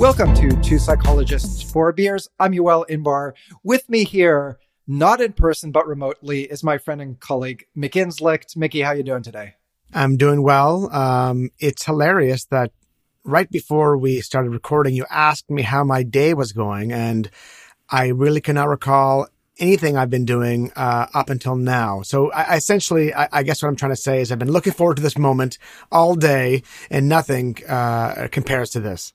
Welcome to Two Psychologists, Four Beers. I'm Yoel Inbar. With me here, not in person but remotely, is my friend and colleague Mick. Mickey, how you doing today? I'm doing well. Um, it's hilarious that right before we started recording, you asked me how my day was going, and I really cannot recall anything I've been doing uh, up until now. So I, essentially, I, I, guess what I'm trying to say is I've been looking forward to this moment all day, and nothing uh, compares to this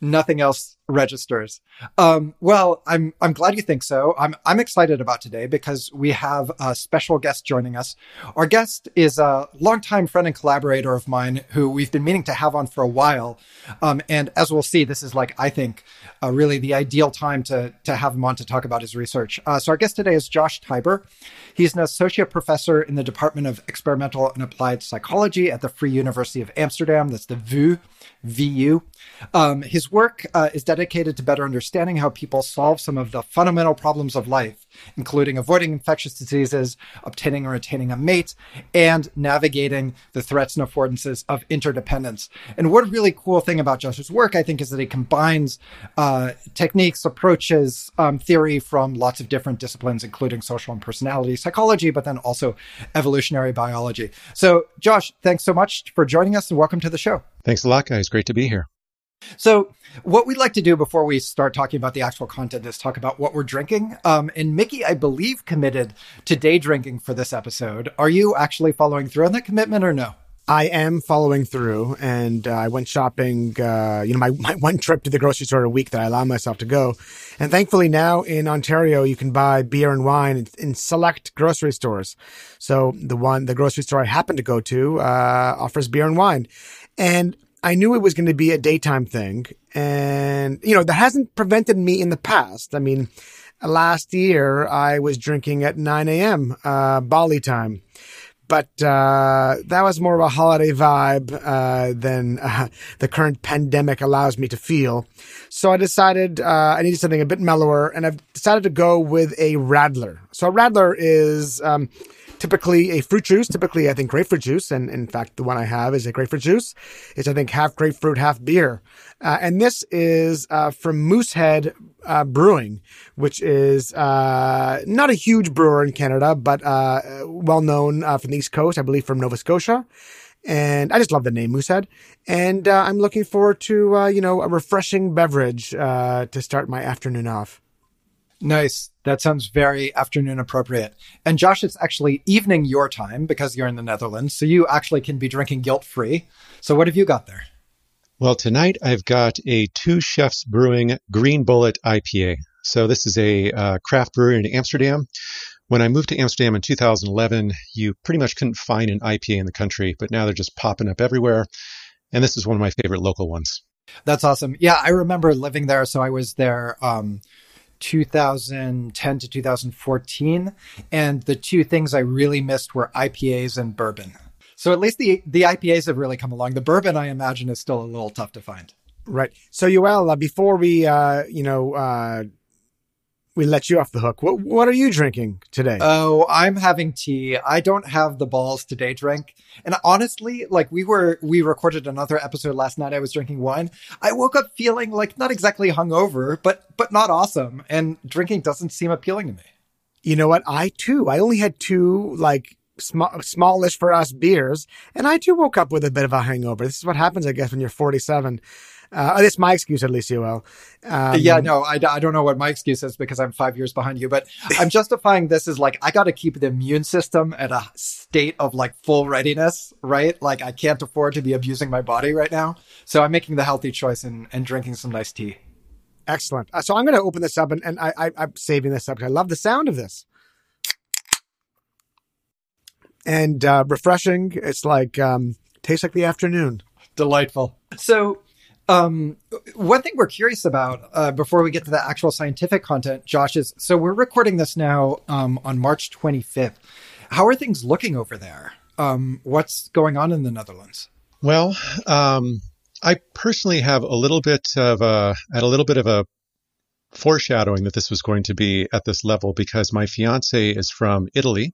nothing else registers. Um, well, I'm I'm glad you think so. I'm I'm excited about today because we have a special guest joining us. Our guest is a longtime friend and collaborator of mine who we've been meaning to have on for a while. Um, and as we'll see, this is like I think uh, really the ideal time to to have him on to talk about his research. Uh, so our guest today is Josh Tybur. He's an associate professor in the Department of Experimental and Applied Psychology at the Free University of Amsterdam. That's the VU. VU. Um, his work uh, is dedicated to better understanding how people solve some of the fundamental problems of life, including avoiding infectious diseases, obtaining or retaining a mate, and navigating the threats and affordances of interdependence. And one really cool thing about Josh's work, I think, is that he combines uh, techniques, approaches, um, theory from lots of different disciplines, including social and personality psychology, but then also evolutionary biology. So, Josh, thanks so much for joining us and welcome to the show. Thanks a lot, guys. Great to be here. So, what we'd like to do before we start talking about the actual content is talk about what we're drinking. Um, and Mickey, I believe, committed to day drinking for this episode. Are you actually following through on that commitment or no? I am following through, and uh, I went shopping. Uh, you know, my, my one trip to the grocery store a week that I allow myself to go, and thankfully now in Ontario you can buy beer and wine in, in select grocery stores. So the one, the grocery store I happen to go to, uh, offers beer and wine, and I knew it was going to be a daytime thing. And, you know, that hasn't prevented me in the past. I mean, last year I was drinking at 9 a.m., uh, Bali time. But uh, that was more of a holiday vibe uh, than uh, the current pandemic allows me to feel. So I decided uh, I needed something a bit mellower, and I've decided to go with a Radler. So a Radler is um, typically a fruit juice, typically I think grapefruit juice, and in fact the one I have is a grapefruit juice. It's I think half grapefruit, half beer, uh, and this is uh, from Moosehead uh, Brewing, which is uh, not a huge brewer in Canada, but uh, well known uh, from the East Coast, I believe from Nova Scotia. And I just love the name Moosehead, and I'm looking forward to you know a refreshing beverage to start my afternoon off. Nice. That sounds very afternoon appropriate. And Josh, it's actually evening your time because you're in the Netherlands. So you actually can be drinking guilt free. So what have you got there? Well, tonight I've got a Two Chefs Brewing Green Bullet IPA. So this is a uh, craft brewery in Amsterdam. When I moved to Amsterdam in 2011, you pretty much couldn't find an IPA in the country, but now they're just popping up everywhere. And this is one of my favorite local ones. That's awesome. Yeah, I remember living there. So I was there um, 2010 to 2014. And the two things I really missed were IPAs and bourbon. So at least the, the IPAs have really come along. The bourbon, I imagine, is still a little tough to find. Right. So, Yoel, uh, before we, uh, you know, uh, we let you off the hook. What what are you drinking today? Oh, I'm having tea. I don't have the balls to day drink. And honestly, like we were we recorded another episode last night. I was drinking wine. I woke up feeling like not exactly hungover, but but not awesome. And drinking doesn't seem appealing to me. You know what? I too. I only had two like small, smallish for us beers, and I too woke up with a bit of a hangover. This is what happens, I guess, when you're 47. Uh, that's my excuse, at least, Yoel. Um, yeah, no, I, I don't know what my excuse is because I'm five years behind you, but I'm justifying this as like, I got to keep the immune system at a state of like full readiness, right? Like, I can't afford to be abusing my body right now. So I'm making the healthy choice and, and drinking some nice tea. Excellent. Uh, so I'm going to open this up and, and I, I, I'm saving this up because I love the sound of this. And uh, refreshing. It's like, um, tastes like the afternoon. Delightful. So um, one thing we're curious about uh, before we get to the actual scientific content, Josh, is so we're recording this now um, on March 25th. How are things looking over there? Um, what's going on in the Netherlands? Well, um, I personally have a little bit of a, a little bit of a foreshadowing that this was going to be at this level because my fiance is from Italy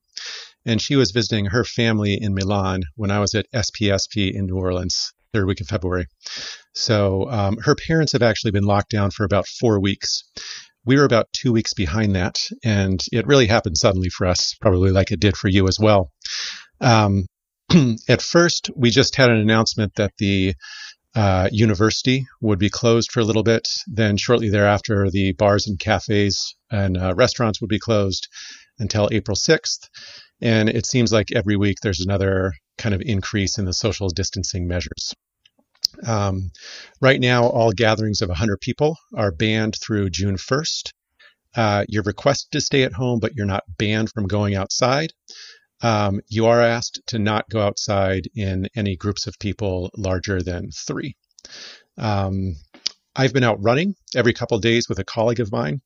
and she was visiting her family in Milan when I was at SPSP in New Orleans. Third week of February. So um, her parents have actually been locked down for about four weeks. We were about two weeks behind that, and it really happened suddenly for us, probably like it did for you as well. Um, at first, we just had an announcement that the uh, university would be closed for a little bit. Then, shortly thereafter, the bars and cafes and uh, restaurants would be closed until April 6th. And it seems like every week there's another kind of increase in the social distancing measures. Um, right now, all gatherings of 100 people are banned through June 1st. Uh, you're requested to stay at home, but you're not banned from going outside. Um, you are asked to not go outside in any groups of people larger than three. Um, I've been out running every couple days with a colleague of mine.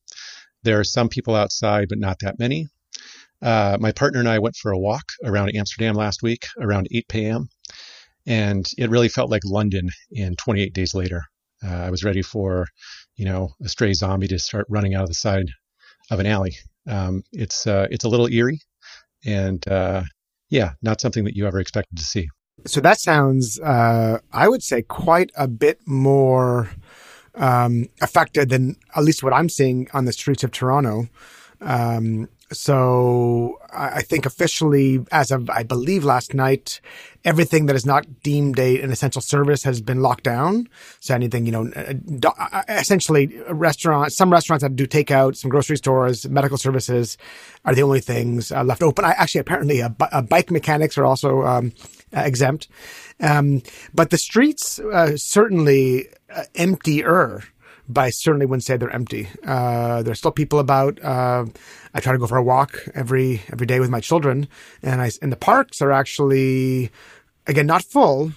There are some people outside, but not that many. Uh, my partner and I went for a walk around Amsterdam last week around 8 p.m. And it really felt like London in 28 days later. Uh, I was ready for, you know, a stray zombie to start running out of the side of an alley. Um, it's uh, it's a little eerie, and uh, yeah, not something that you ever expected to see. So that sounds, uh, I would say, quite a bit more um, affected than at least what I'm seeing on the streets of Toronto. Um, so I think officially, as of I believe last night, everything that is not deemed a, an essential service has been locked down. So anything, you know, uh, uh, essentially restaurants, some restaurants that do takeout, some grocery stores, medical services are the only things uh, left open. I actually apparently uh, bike mechanics are also um, uh, exempt, um, but the streets uh, certainly emptier but I certainly wouldn't say they're empty. Uh, there's still people about. Uh, I try to go for a walk every every day with my children, and I and the parks are actually again not full,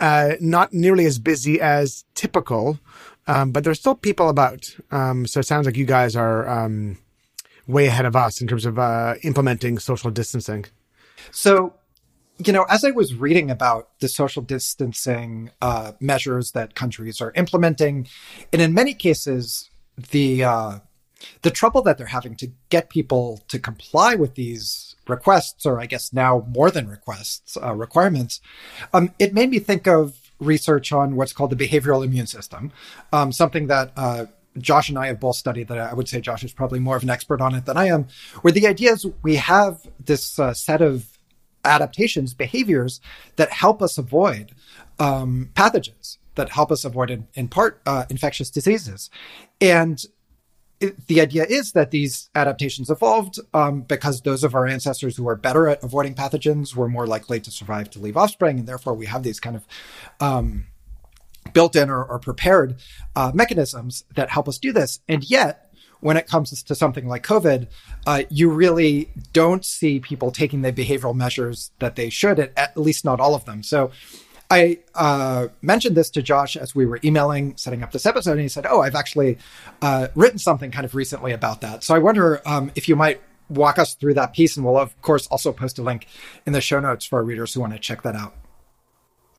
uh, not nearly as busy as typical, um, but there's still people about. Um, so it sounds like you guys are um, way ahead of us in terms of uh, implementing social distancing. So you know, as I was reading about the social distancing uh, measures that countries are implementing, and in many cases, the uh, the trouble that they're having to get people to comply with these requests, or I guess now more than requests, uh, requirements, um, it made me think of research on what's called the behavioral immune system, um, something that uh, Josh and I have both studied that I would say Josh is probably more of an expert on it than I am, where the idea is we have this uh, set of adaptations, behaviors that help us avoid um, pathogens, that help us avoid, in, in part, uh, infectious diseases. And it, the idea is that these adaptations evolved um, because those of our ancestors who were better at avoiding pathogens were more likely to survive to leave offspring. And therefore, we have these kind of um, built in or, or prepared uh, mechanisms that help us do this. And yet, when it comes to something like COVID, uh, you really don't see people taking the behavioral measures that they should, at, least not all of them. So I uh, mentioned this to Josh as we were emailing, setting up this episode, and he said, Oh, I've actually uh, written something kind of recently about that. So I wonder um, if you might walk us through that piece. And we'll, of course, also post a link in the show notes for our readers who want to check that out.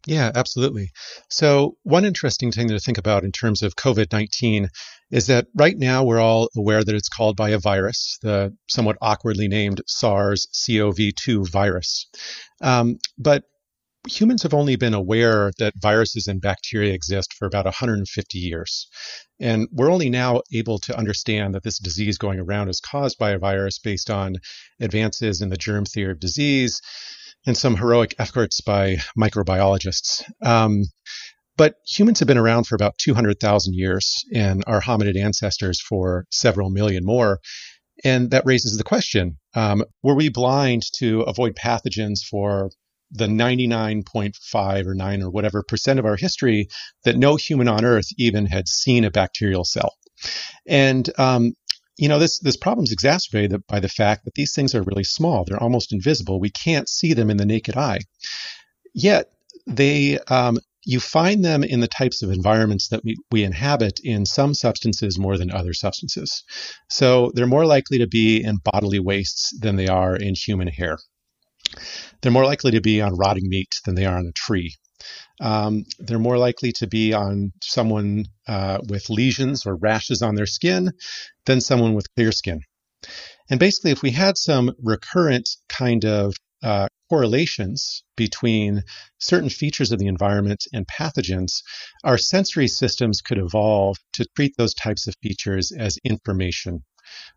Yeah, absolutely. So, one interesting thing to think about in terms of COVID 19 is that right now we're all aware that it's called by a virus, the somewhat awkwardly named SARS CoV 2 virus. Um, but humans have only been aware that viruses and bacteria exist for about 150 years. And we're only now able to understand that this disease going around is caused by a virus based on advances in the germ theory of disease and some heroic efforts by microbiologists. Um, but humans have been around for about 200,000 years and our hominid ancestors for several million more. And that raises the question um, were we blind to avoid pathogens for the 99.5 or 9 or whatever percent of our history that no human on earth even had seen a bacterial cell? And um, you know, this this problem is exacerbated by the fact that these things are really small. They're almost invisible. We can't see them in the naked eye. Yet they um, you find them in the types of environments that we, we inhabit in some substances more than other substances. So they're more likely to be in bodily wastes than they are in human hair. They're more likely to be on rotting meat than they are on a tree um, they're more likely to be on someone uh, with lesions or rashes on their skin than someone with clear skin. And basically, if we had some recurrent kind of uh, correlations between certain features of the environment and pathogens, our sensory systems could evolve to treat those types of features as information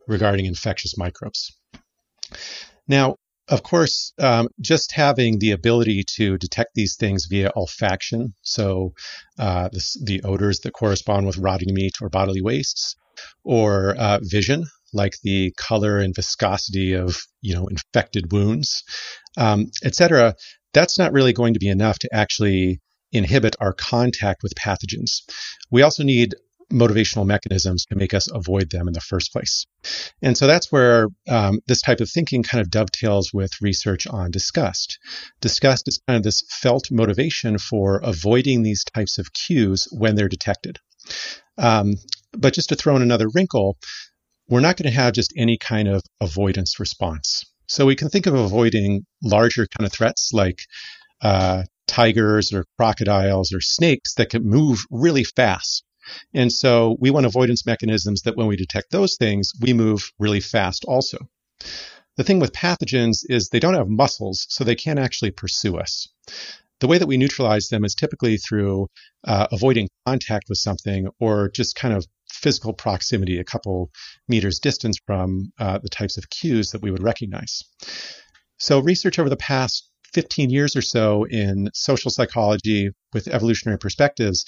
regarding infectious microbes. Now, of course, um, just having the ability to detect these things via olfaction, so uh, the odors that correspond with rotting meat or bodily wastes, or uh, vision, like the color and viscosity of you know infected wounds, um, etc. That's not really going to be enough to actually inhibit our contact with pathogens. We also need motivational mechanisms to make us avoid them in the first place. And so that's where um, this type of thinking kind of dovetails with research on disgust. Disgust is kind of this felt motivation for avoiding these types of cues when they're detected. Um, but just to throw in another wrinkle, we're not going to have just any kind of avoidance response. So we can think of avoiding larger kind of threats like uh, tigers or crocodiles or snakes that can move really fast and so we want avoidance mechanisms that when we detect those things, we move really fast also. The thing with pathogens is they don't have muscles, so they can't actually pursue us. The way that we neutralize them is typically through uh, avoiding contact with something or just kind of physical proximity, a couple meters distance from uh, the types of cues that we would recognize. So, research over the past 15 years or so in social psychology with evolutionary perspectives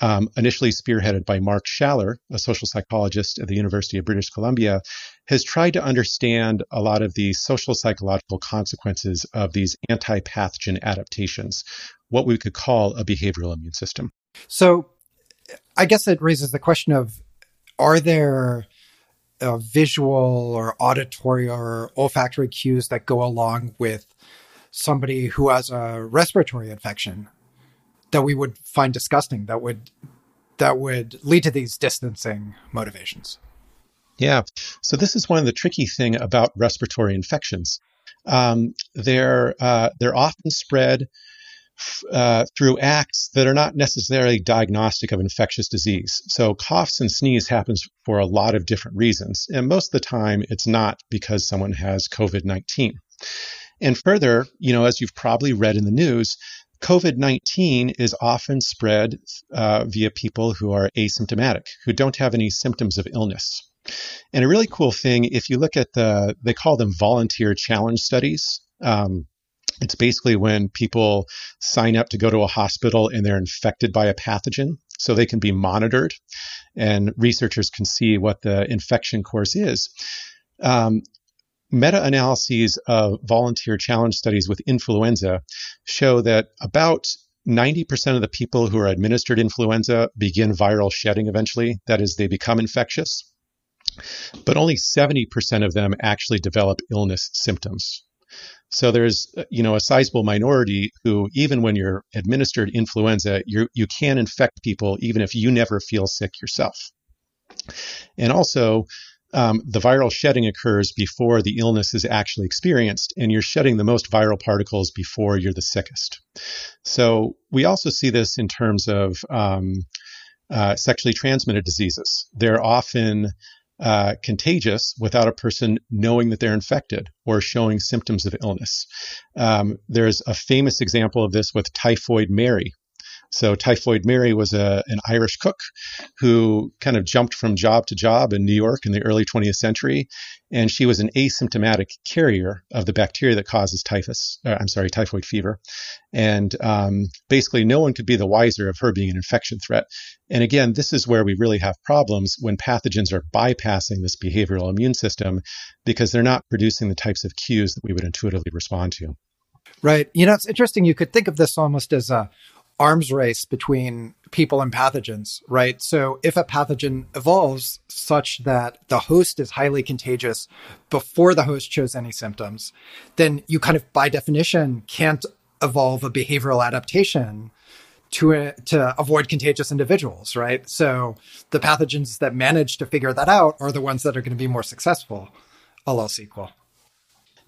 um, initially spearheaded by Mark Schaller, a social psychologist at the University of British Columbia, has tried to understand a lot of the social psychological consequences of these anti pathogen adaptations, what we could call a behavioral immune system. So I guess it raises the question of are there uh, visual or auditory or olfactory cues that go along with somebody who has a respiratory infection? That we would find disgusting that would that would lead to these distancing motivations. Yeah. So this is one of the tricky thing about respiratory infections. Um, they're uh, they're often spread uh, through acts that are not necessarily diagnostic of infectious disease. So coughs and sneeze happens for a lot of different reasons, and most of the time it's not because someone has COVID nineteen. And further, you know, as you've probably read in the news, COVID 19 is often spread uh, via people who are asymptomatic, who don't have any symptoms of illness. And a really cool thing, if you look at the, they call them volunteer challenge studies. Um, it's basically when people sign up to go to a hospital and they're infected by a pathogen so they can be monitored and researchers can see what the infection course is. Um, Meta analyses of volunteer challenge studies with influenza show that about 90% of the people who are administered influenza begin viral shedding eventually. That is, they become infectious. But only 70% of them actually develop illness symptoms. So there's, you know, a sizable minority who, even when you're administered influenza, you you can infect people even if you never feel sick yourself. And also, um, the viral shedding occurs before the illness is actually experienced, and you're shedding the most viral particles before you're the sickest. So we also see this in terms of um, uh, sexually transmitted diseases. They're often uh, contagious without a person knowing that they're infected or showing symptoms of illness. Um, there's a famous example of this with typhoid Mary, so Typhoid Mary was a, an Irish cook who kind of jumped from job to job in New York in the early 20th century, and she was an asymptomatic carrier of the bacteria that causes typhus. Uh, I'm sorry, typhoid fever, and um, basically no one could be the wiser of her being an infection threat. And again, this is where we really have problems when pathogens are bypassing this behavioral immune system because they're not producing the types of cues that we would intuitively respond to. Right. You know, it's interesting. You could think of this almost as a arms race between people and pathogens, right? So if a pathogen evolves such that the host is highly contagious before the host shows any symptoms, then you kind of by definition can't evolve a behavioral adaptation to to avoid contagious individuals, right? So the pathogens that manage to figure that out are the ones that are going to be more successful, all else equal.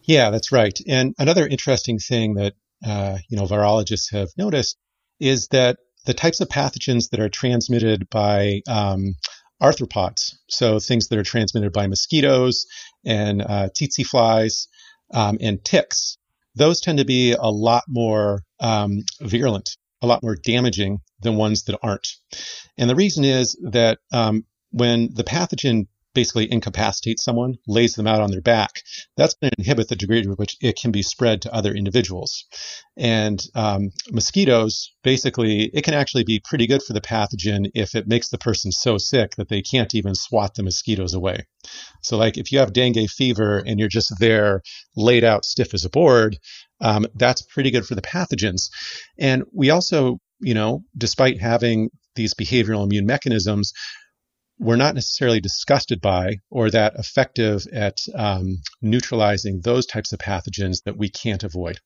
Yeah, that's right. And another interesting thing that uh, you know virologists have noticed is that the types of pathogens that are transmitted by um, arthropods, so things that are transmitted by mosquitoes and uh, tsetse flies um, and ticks, those tend to be a lot more um, virulent, a lot more damaging than ones that aren't. And the reason is that um, when the pathogen basically incapacitates someone, lays them out on their back, that's going to inhibit the degree to which it can be spread to other individuals. And um, mosquitoes, basically, it can actually be pretty good for the pathogen if it makes the person so sick that they can't even swat the mosquitoes away. So, like if you have dengue fever and you're just there laid out stiff as a board, um, that's pretty good for the pathogens. And we also, you know, despite having these behavioral immune mechanisms, we're not necessarily disgusted by or that effective at um, neutralizing those types of pathogens that we can't avoid.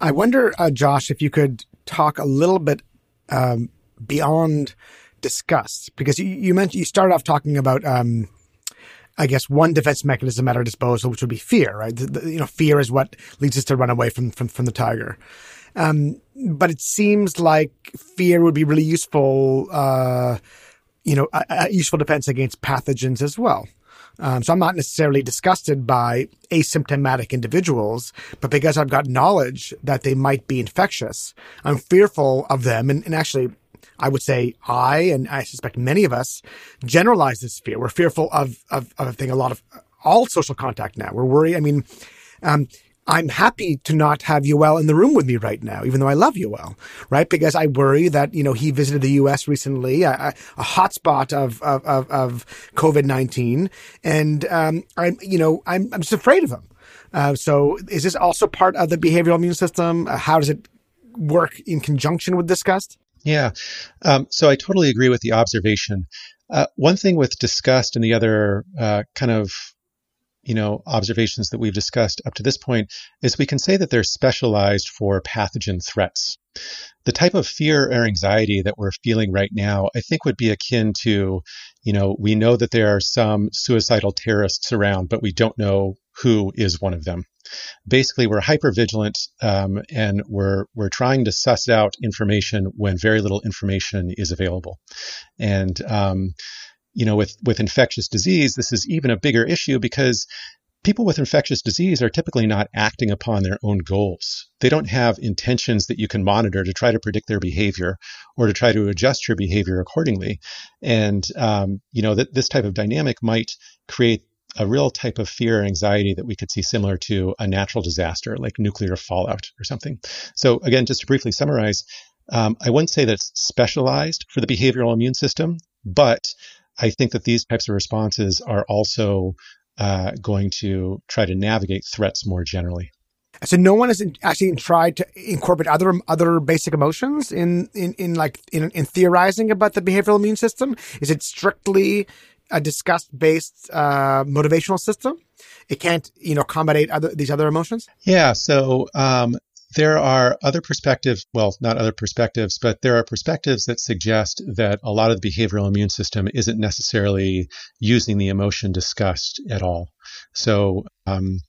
I wonder, uh, Josh, if you could talk a little bit um, beyond disgust, because you, you, mentioned you started off talking about, um, I guess, one defense mechanism at our disposal, which would be fear, right? The, the, you know, fear is what leads us to run away from from, from the tiger. Um, but it seems like fear would be really useful. Uh, you know, a, a useful defense against pathogens as well. Um, so I'm not necessarily disgusted by asymptomatic individuals, but because I've got knowledge that they might be infectious, I'm fearful of them. And, and actually, I would say I, and I suspect many of us generalize this fear. We're fearful of, of, of I think a lot of all social contact now. We're worried. I mean, um, I'm happy to not have Yoel in the room with me right now, even though I love Yoel, right? Because I worry that, you know, he visited the U.S. recently, a, a hotspot of, of, of, of COVID-19. And, um, I'm, you know, I'm, I'm just afraid of him. Uh, so is this also part of the behavioral immune system? Uh, how does it work in conjunction with disgust? Yeah. Um, so I totally agree with the observation. Uh, one thing with disgust and the other uh, kind of you know, observations that we've discussed up to this point is we can say that they're specialized for pathogen threats. The type of fear or anxiety that we're feeling right now, I think would be akin to, you know, we know that there are some suicidal terrorists around, but we don't know who is one of them. Basically, we're hyper vigilant um, and we're we're trying to suss out information when very little information is available, and um, you know, with, with infectious disease, this is even a bigger issue because people with infectious disease are typically not acting upon their own goals. They don't have intentions that you can monitor to try to predict their behavior or to try to adjust your behavior accordingly. And, um, you know, that this type of dynamic might create a real type of fear or anxiety that we could see similar to a natural disaster like nuclear fallout or something. So, again, just to briefly summarize, um, I wouldn't say that it's specialized for the behavioral immune system, but I think that these types of responses are also uh, going to try to navigate threats more generally. So no one has actually tried to incorporate other other basic emotions in in, in like in, in theorizing about the behavioral immune system. Is it strictly a disgust based uh, motivational system? It can't you know accommodate other these other emotions. Yeah. So um, there are other perspectives, well, not other perspectives, but there are perspectives that suggest that a lot of the behavioral immune system isn't necessarily using the emotion disgust at all. So, um,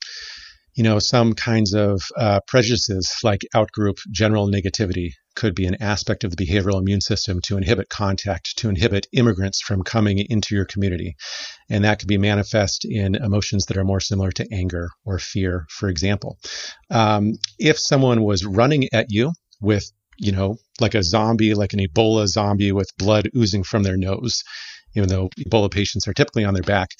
you know, some kinds of uh, prejudices like outgroup general negativity could be an aspect of the behavioral immune system to inhibit contact, to inhibit immigrants from coming into your community. And that could be manifest in emotions that are more similar to anger or fear, for example. Um, if someone was running at you with, you know, like a zombie, like an Ebola zombie with blood oozing from their nose, even though Ebola patients are typically on their back,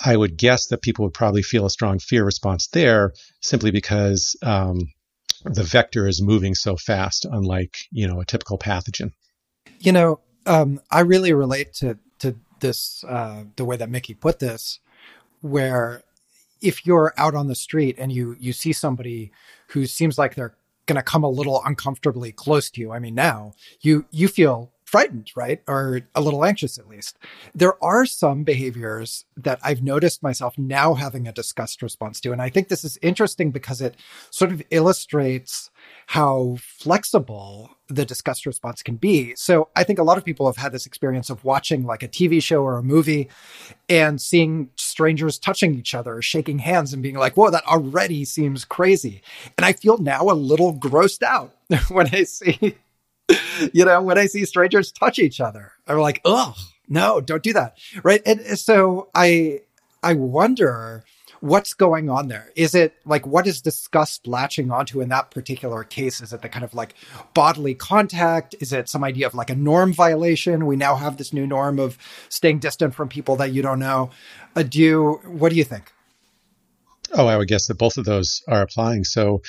I would guess that people would probably feel a strong fear response there simply because um, the vector is moving so fast, unlike, you know, a typical pathogen. You know, um, I really relate to, to this, uh, the way that Mickey put this, where if you're out on the street and you, you see somebody who seems like they're going to come a little uncomfortably close to you. I mean, now you, you feel frightened, right? Or a little anxious at least. There are some behaviors that I've noticed myself now having a disgust response to. And I think this is interesting because it sort of illustrates how flexible the disgust response can be. So I think a lot of people have had this experience of watching like a TV show or a movie and seeing strangers touching each other, shaking hands and being like, whoa, that already seems crazy. And I feel now a little grossed out when I see you know, when I see strangers touch each other, I'm like, oh, no, don't do that. Right. And so I, I wonder what's going on there? Is it like what is disgust latching onto in that particular case? Is it the kind of like bodily contact? Is it some idea of like a norm violation? We now have this new norm of staying distant from people that you don't know. Uh, do you, what do you think? Oh, I would guess that both of those are applying. So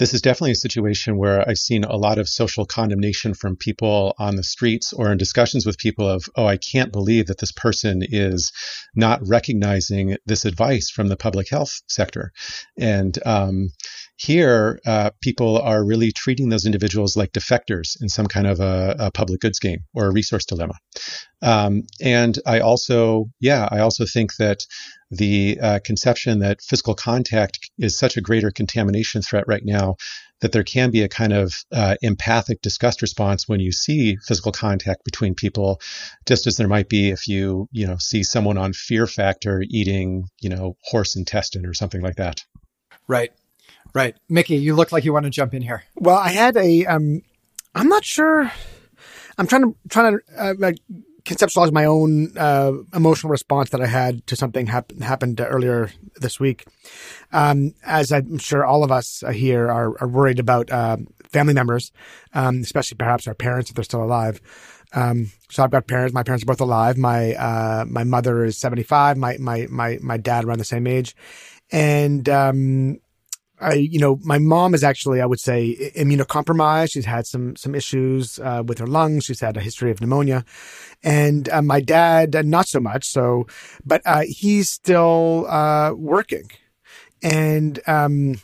this is definitely a situation where I've seen a lot of social condemnation from people on the streets or in discussions with people of, oh, I can't believe that this person is not recognizing this advice from the public health sector. And um, here, uh, people are really treating those individuals like defectors in some kind of a, a public goods game or a resource dilemma. Um, and I also, yeah, I also think that the uh, conception that physical contact is such a greater contamination threat right now that there can be a kind of uh, empathic disgust response when you see physical contact between people, just as there might be if you, you know, see someone on Fear Factor eating, you know, horse intestine or something like that. Right, right. Mickey, you look like you want to jump in here. Well, I had a, um, I'm not sure. I'm trying to trying to uh, like conceptualize my own uh, emotional response that I had to something hap- happened earlier this week. Um, as I'm sure all of us here are, are worried about uh, family members, um, especially perhaps our parents if they're still alive. Um, so I've got parents. My parents are both alive. My uh, my mother is 75. My my my my dad around the same age, and um, I, you know, my mom is actually, I would say, immunocompromised. She's had some some issues uh, with her lungs. She's had a history of pneumonia, and uh, my dad, uh, not so much. So, but uh, he's still uh, working, and um,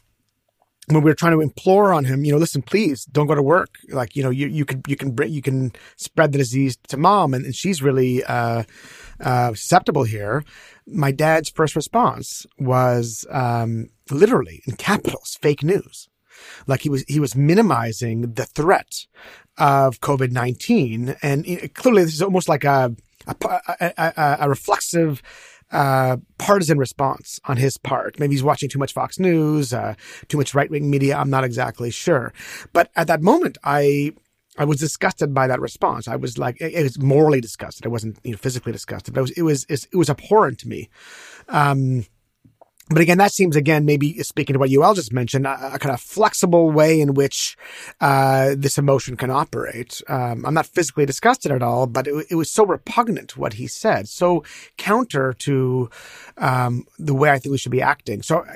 when we were trying to implore on him, you know, listen, please don't go to work. Like, you know, you you can you can bring, you can spread the disease to mom, and, and she's really uh, susceptible here. My dad's first response was. Um, literally in capitals, fake news. Like he was, he was minimizing the threat of COVID-19. And clearly this is almost like a, a, a, a reflexive, uh, partisan response on his part. Maybe he's watching too much Fox News, uh, too much right wing media. I'm not exactly sure. But at that moment, I, I was disgusted by that response. I was like, it, was morally disgusted. I wasn't, you know, physically disgusted, but it was, it was, it was abhorrent to me. Um, but again, that seems again maybe speaking to what Yoel just mentioned, a, a kind of flexible way in which uh, this emotion can operate. Um, I'm not physically disgusted at all, but it, it, was so repugnant to what he said, so counter to um, the way I think we should be acting. So,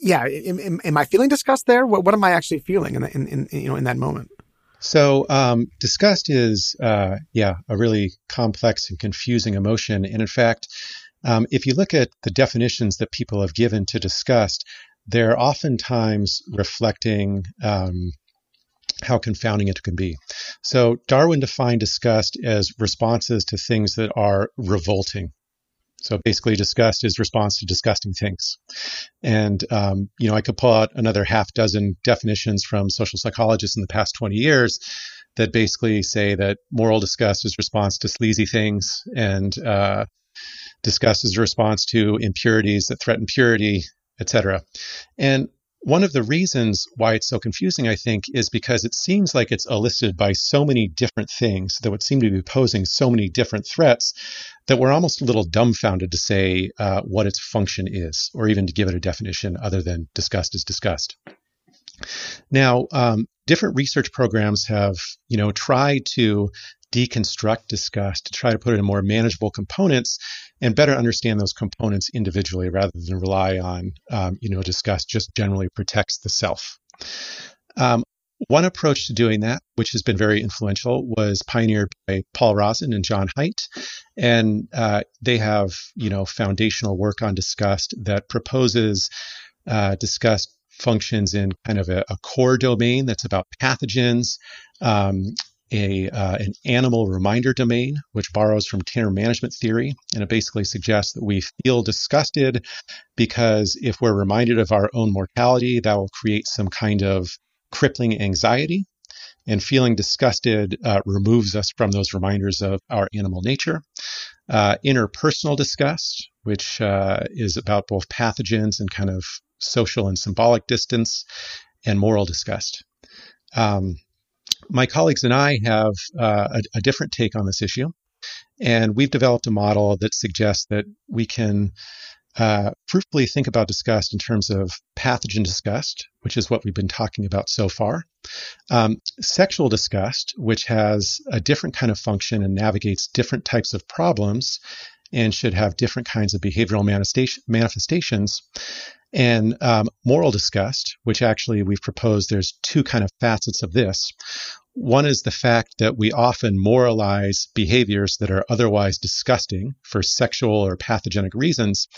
yeah, am, am, am I feeling disgust there? What, what am I actually feeling in, in, in, you know in that moment? So, um, disgust is, uh, yeah, a really complex and confusing emotion, and in fact um, if you look at the definitions that people have given to disgust, they're oftentimes reflecting um, how confounding it can be. So Darwin defined disgust as responses to things that are revolting. So basically, disgust is response to disgusting things. And, um, you know, I could pull out another half dozen definitions from social psychologists in the past 20 years that basically say that moral disgust is response to sleazy things and, uh, discussed as a response to impurities that threaten purity, etc. And one of the reasons why it's so confusing, I think, is because it seems like it's elicited by so many different things that would seem to be posing so many different threats that we're almost a little dumbfounded to say uh, what its function is, or even to give it a definition other than disgust is disgust. Now, um, different research programs have, you know, tried to deconstruct disgust to try to put it in more manageable components and better understand those components individually rather than rely on, um, you know, disgust just generally protects the self. Um, one approach to doing that, which has been very influential, was pioneered by Paul Rozin and John Haidt, and uh, they have you know foundational work on disgust that proposes uh, disgust functions in kind of a, a, core domain that's about pathogens, um, a uh, an animal reminder domain, which borrows from terror management theory, and it basically suggests that we feel disgusted because if we're reminded of our own mortality, that will create some kind of crippling anxiety. And feeling disgusted uh, removes us from those reminders of our animal nature. Uh, interpersonal disgust, which uh, is about both pathogens and kind of social and symbolic distance, and moral disgust. Um, my colleagues and I have uh, a, a, different take on this issue. And we've developed a model that suggests that we can uh, fruitfully think about disgust in terms of pathogen disgust, which is what we've been talking about so far, um, sexual disgust, which has a different kind of function and navigates different types of problems and should have different kinds of behavioral manifestations, and um, moral disgust, which actually we've proposed there's two kind of facets of this. One is the fact that we often moralize behaviors that are otherwise disgusting for sexual or pathogenic reasons.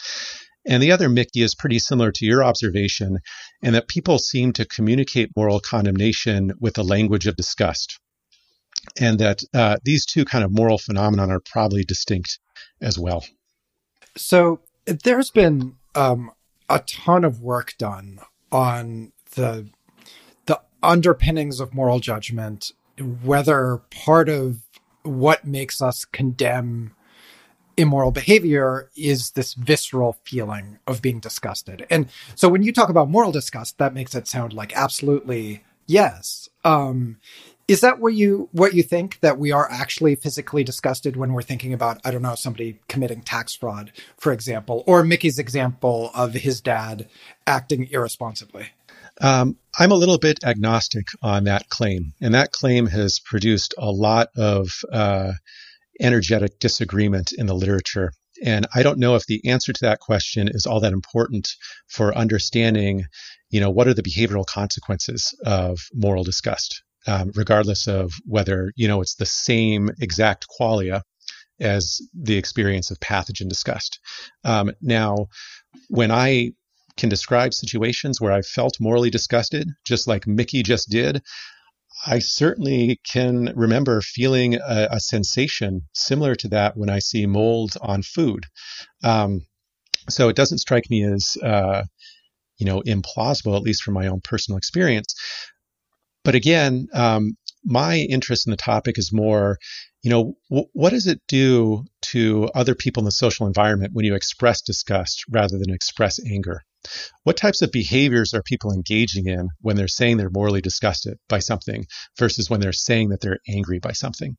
And the other, Mickey, is pretty similar to your observation, in that people seem to communicate moral condemnation with the language of disgust. And that uh, these two kind of moral phenomena are probably distinct as well. So there's been um, a ton of work done on the the underpinnings of moral judgment, whether part of what makes us condemn immoral behavior is this visceral feeling of being disgusted. And so when you talk about moral disgust, that makes it sound like absolutely yes. Um, is that what you what you think that we are actually physically disgusted when we're thinking about I don't know somebody committing tax fraud, for example, or Mickey's example of his dad acting irresponsibly? Um, I'm a little bit agnostic on that claim, and that claim has produced a lot of uh, energetic disagreement in the literature. And I don't know if the answer to that question is all that important for understanding, you know, what are the behavioral consequences of moral disgust, um, regardless of whether you know it's the same exact qualia as the experience of pathogen disgust. Um, now, when I can describe situations where I felt morally disgusted, just like Mickey just did. I certainly can remember feeling a, a sensation similar to that when I see mold on food. Um, so it doesn't strike me as, uh, you know, implausible, at least from my own personal experience. But again, um, my interest in the topic is more you know, w- what does it do to other people in the social environment when you express disgust rather than express anger? What types of behaviors are people engaging in when they're saying they're morally disgusted by something versus when they're saying that they're angry by something?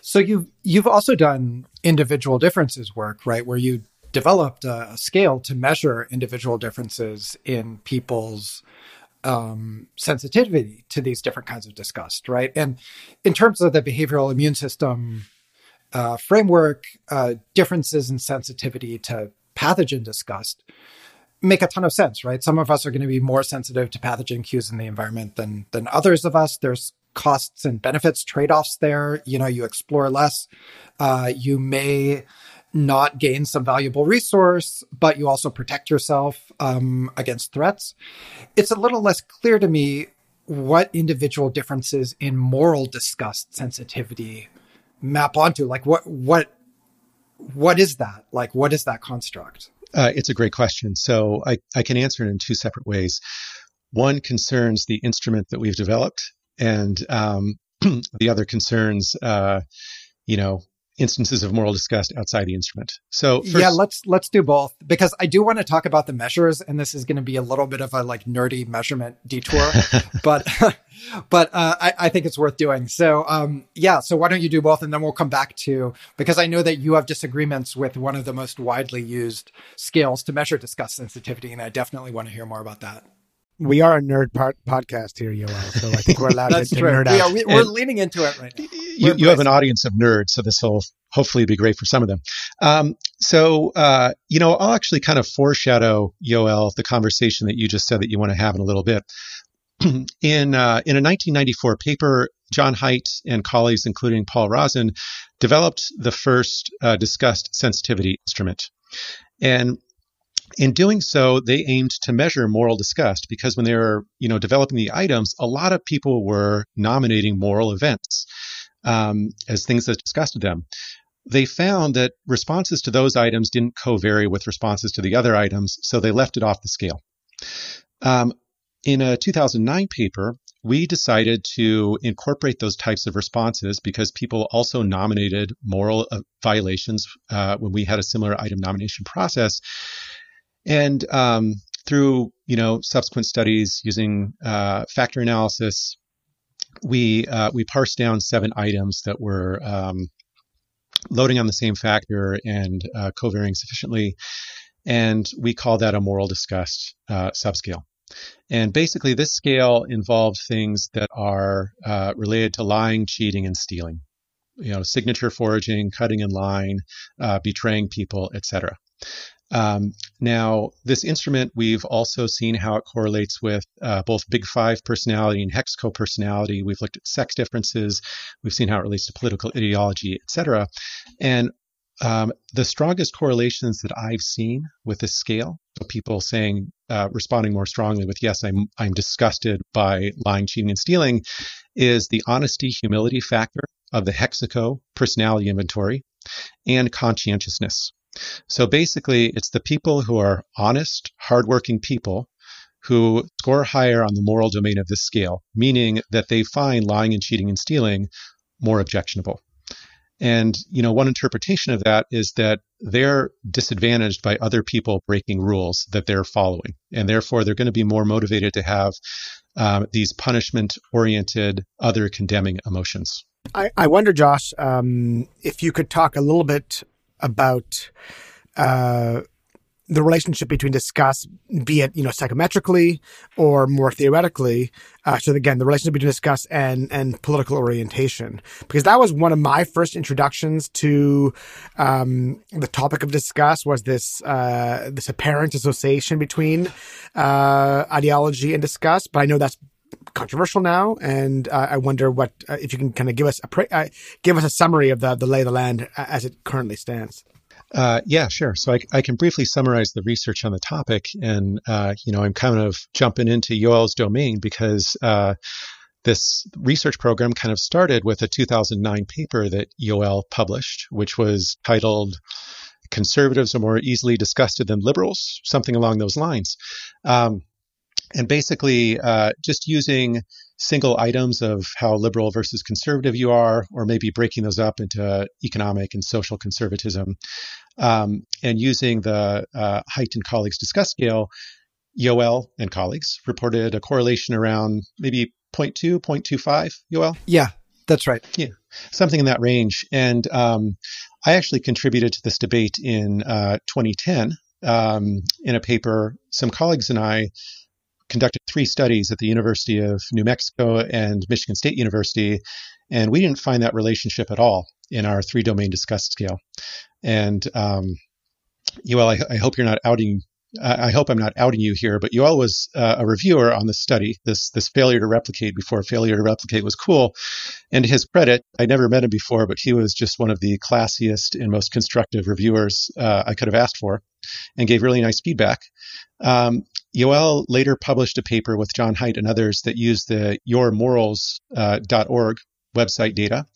So you've you've also done individual differences work, right? Where you developed a, a scale to measure individual differences in people's um, sensitivity to these different kinds of disgust, right? And in terms of the behavioral immune system uh, framework, uh, differences in sensitivity to pathogen disgust make a ton of sense, right? Some of us are going to be more sensitive to pathogen cues in the environment than than others of us. There's costs and benefits trade-offs there. You know, you explore less. Uh, you may not gain some valuable resource, but you also protect yourself um, against threats. It's a little less clear to me what individual differences in moral disgust sensitivity map onto. Like, what what what is that? Like, what is that construct? Uh, it's a great question. So I, I can answer it in two separate ways. One concerns the instrument that we've developed, and um, the other concerns, uh, you know, instances of moral disgust outside the instrument. So first, yeah, let's let's do both because I do want to talk about the measures, and this is going to be a little bit of a like nerdy measurement detour, but but uh, I, I think it's worth doing. So um, yeah, so why don't you do both, and then we'll come back to because I know that you have disagreements with one of the most widely used scales to measure disgust sensitivity, and I definitely want to hear more about that we are a nerd part podcast here, Yoel. So I think we're allowed to, to nerd out. Yeah, we, are leaning into it right now. You, you have an audience of nerds, so this will hopefully be great for some of them. Um, so, uh, you know, I'll actually kind of foreshadow, Yoel, the conversation that you just said that you want to have in a little bit. in uh, in a 1994 paper, John Haidt and colleagues, including Paul Rozin, developed the first uh, disgust sensitivity instrument. And in doing so, they aimed to measure moral disgust because when they were, you know, developing the items, a lot of people were nominating moral events um, as things that disgusted them. They found that responses to those items didn't co-vary with responses to the other items, so they left it off the scale. Um, in a 2009 paper, we decided to incorporate those types of responses because people also nominated moral uh, violations uh, when we had a similar item nomination process. And um, through you know subsequent studies using uh, factor analysis, we uh, we parsed down seven items that were um, loading on the same factor and uh, covariating sufficiently. And we call that a moral disgust uh, subscale. And basically, this scale involved things that are uh, related to lying, cheating, and stealing. You know, signature forging, cutting in line, uh, betraying people, etc. Um, now, this instrument, we've also seen how it correlates with uh, both Big Five personality and Hex personality. We've looked at sex differences. We've seen how it relates to political ideology, etc. And um, the strongest correlations that I've seen with this scale, so people saying, uh, responding more strongly with "Yes, I'm I'm disgusted by lying, cheating, and stealing," is the honesty, humility factor of the Hexaco personality inventory, and conscientiousness. So basically, it's the people who are honest, hardworking people who score higher on the moral domain of this scale, meaning that they find lying and cheating and stealing more objectionable. And, you know, one interpretation of that is that they're disadvantaged by other people breaking rules that they're following. And therefore, they're going to be more motivated to have um, these punishment oriented, other condemning emotions. I, I wonder, Josh, um, if you could talk a little bit about uh, the relationship between disgust, be it you know psychometrically or more theoretically. Uh, so again, the relationship between disgust and and political orientation, because that was one of my first introductions to um, the topic of disgust. Was this uh, this apparent association between uh, ideology and disgust? But I know that's controversial now, and uh, I wonder what uh, if you can kind of give us a pre- uh, give us a summary of the the lay of the land as it currently stands. Uh, yeah, sure. So I, I, can briefly summarize the research on the topic, and uh, you know I'm kind of jumping into Yoel's domain because uh, this research program kind of started with a 2009 paper that Yoel published, which was titled "Conservatives are more easily disgusted than liberals," something along those lines. Um, and basically uh, just using single items of how liberal versus conservative you are, or maybe breaking those up into economic and social conservatism, um, and using the uh, Haidt and colleagues disgust scale, Yoel and colleagues reported a correlation around maybe 0.2, 0.25, Yoel? Yeah, that's right. Yeah, something in that range. And um, I actually contributed to this debate in uh, 2010 um, in a paper. Some colleagues and I conducted three studies at the University of New Mexico and Michigan State University, and we didn't find that relationship at all in our three domain disgust scale. And um, Yoel, I, I hope you're not outing I hope I'm not outing you here, but Yoel was uh, a reviewer on the study. This this failure to replicate before failure to replicate was cool. And to his credit, I never met him before, but he was just one of the classiest and most constructive reviewers uh, I could have asked for, and gave really nice feedback. Um, Yoel later published a paper with John Haidt and others that used the yourmorals.org uh, website data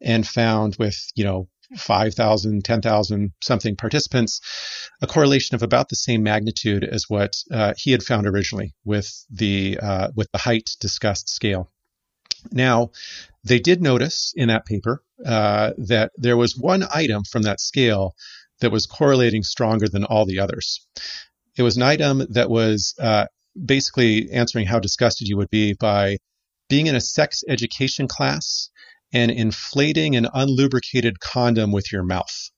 and found with, you know, 5,000, 10,000 something participants, a correlation of about the same magnitude as what uh, he had found originally with the uh, with the Haidt disgust scale. Now, they did notice in that paper uh, that there was one item from that scale that was correlating stronger than all the others. It was an item that was uh, basically answering how disgusted you would be by being in a sex education class and inflating an unlubricated condom with your mouth.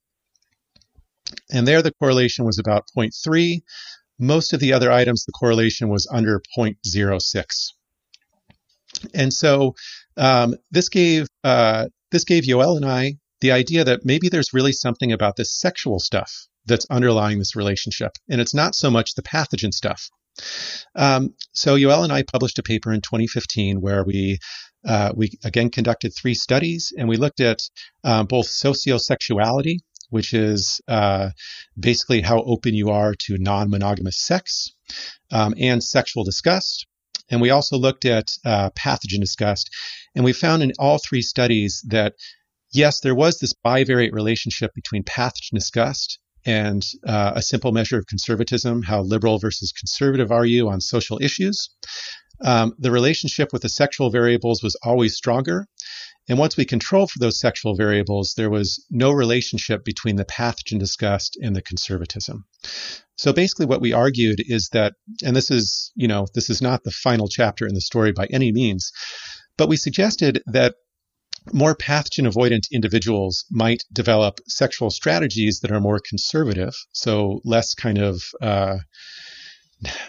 And there the correlation was about 0.3. Most of the other items, the correlation was under 0.06. And so um, this gave uh, this gave Yoel and I the idea that maybe there's really something about this sexual stuff that's underlying this relationship. And it's not so much the pathogen stuff. Um, so Yoel and I published a paper in 2015 where we uh, we again conducted three studies and we looked at um, both sociosexuality, which is uh, basically how open you are to non-monogamous sex, um, and sexual disgust. And we also looked at uh, pathogen disgust, and we found in all three studies that yes, there was this bivariate relationship between pathogen disgust and uh, a simple measure of conservatism how liberal versus conservative are you on social issues. Um, the relationship with the sexual variables was always stronger. And once we controlled for those sexual variables, there was no relationship between the pathogen disgust and the conservatism. So basically, what we argued is that, and this is, you know, this is not the final chapter in the story by any means, but we suggested that more pathogen avoidant individuals might develop sexual strategies that are more conservative, so less kind of uh,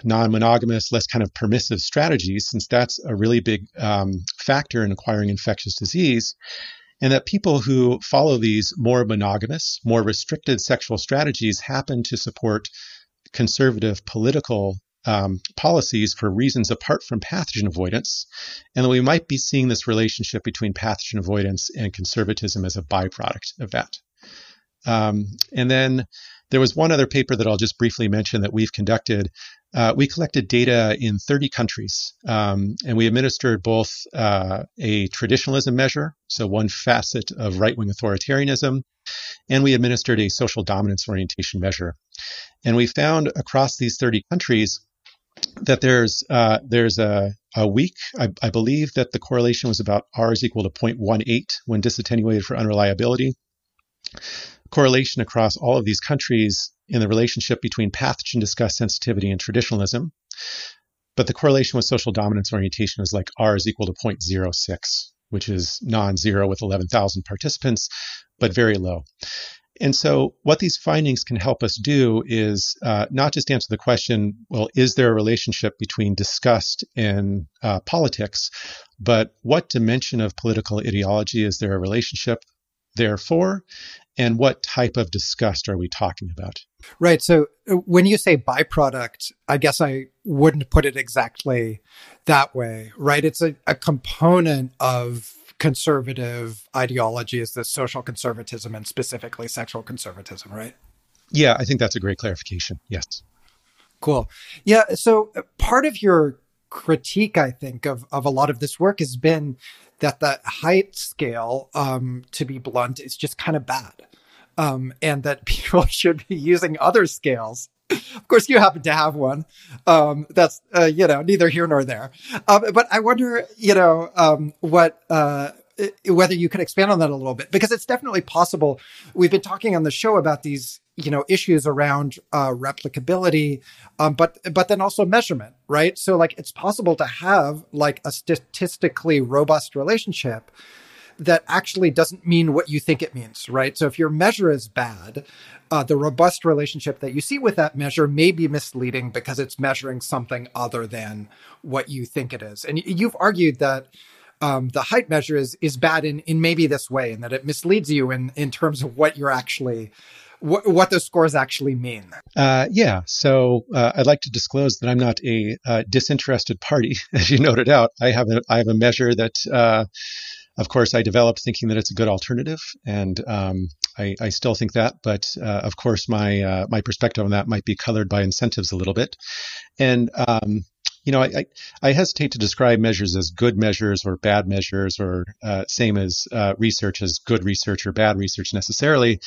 non monogamous, less kind of permissive strategies, since that's a really big um, factor in acquiring infectious disease. And that people who follow these more monogamous, more restricted sexual strategies happen to support conservative political um, policies for reasons apart from pathogen avoidance, and that we might be seeing this relationship between pathogen avoidance and conservatism as a byproduct of that. Um, and then there was one other paper that I'll just briefly mention that we've conducted. Uh, we collected data in 30 countries, um, and we administered both uh, a traditionalism measure, so one facet of right wing authoritarianism, and we administered a social dominance orientation measure. And we found across these 30 countries that there's uh, there's a, a week. I, I, believe that the correlation was about R is equal to 0.18 when disattenuated for unreliability. Correlation across all of these countries in the relationship between pathogen disgust sensitivity and traditionalism. But the correlation with social dominance orientation is like R is equal to 0.06, which is non zero with 11,000 participants, but very low. And so, what these findings can help us do is uh, not just answer the question, well, is there a relationship between disgust and uh, politics, but what dimension of political ideology is there a relationship there for? And what type of disgust are we talking about? Right. So, uh, when you say byproduct, I guess I wouldn't put it exactly that way, right? It's a, a component of conservative ideology is the social conservatism and specifically sexual conservatism, right? Yeah, I think that's a great clarification. Yes. Cool. Yeah. So uh, part of your critique, I think, of, of a lot of this work has been that the Haidt scale, um, to be blunt, is just kind of bad. Um, and that people should be using other scales of course, you happen to have one. Um, that's uh, you know neither here nor there. Um, but I wonder, you know, um, what uh, whether you could expand on that a little bit because it's definitely possible. We've been talking on the show about these you know issues around uh, replicability, um, but but then also measurement, right? So like it's possible to have like a statistically robust relationship that actually doesn't mean what you think it means, right? So if your measure is bad, uh, the robust relationship that you see with that measure may be misleading because it's measuring something other than what you think it is. And you've argued that um, the Haidt measure is is bad in in maybe this way, and that it misleads you in in terms of what you're actually what, those scores actually mean. Uh, yeah. So uh, I'd like to disclose that I'm not a uh, disinterested party, as you noted out. I have a I have a measure that uh, of course, I developed thinking that it's a good alternative, and um, I, I, still think that. But uh, of course, my uh, my perspective on that might be colored by incentives a little bit. And um, you know, I, I, I, hesitate to describe measures as good measures or bad measures, or uh, same as uh, research as good research or bad research necessarily.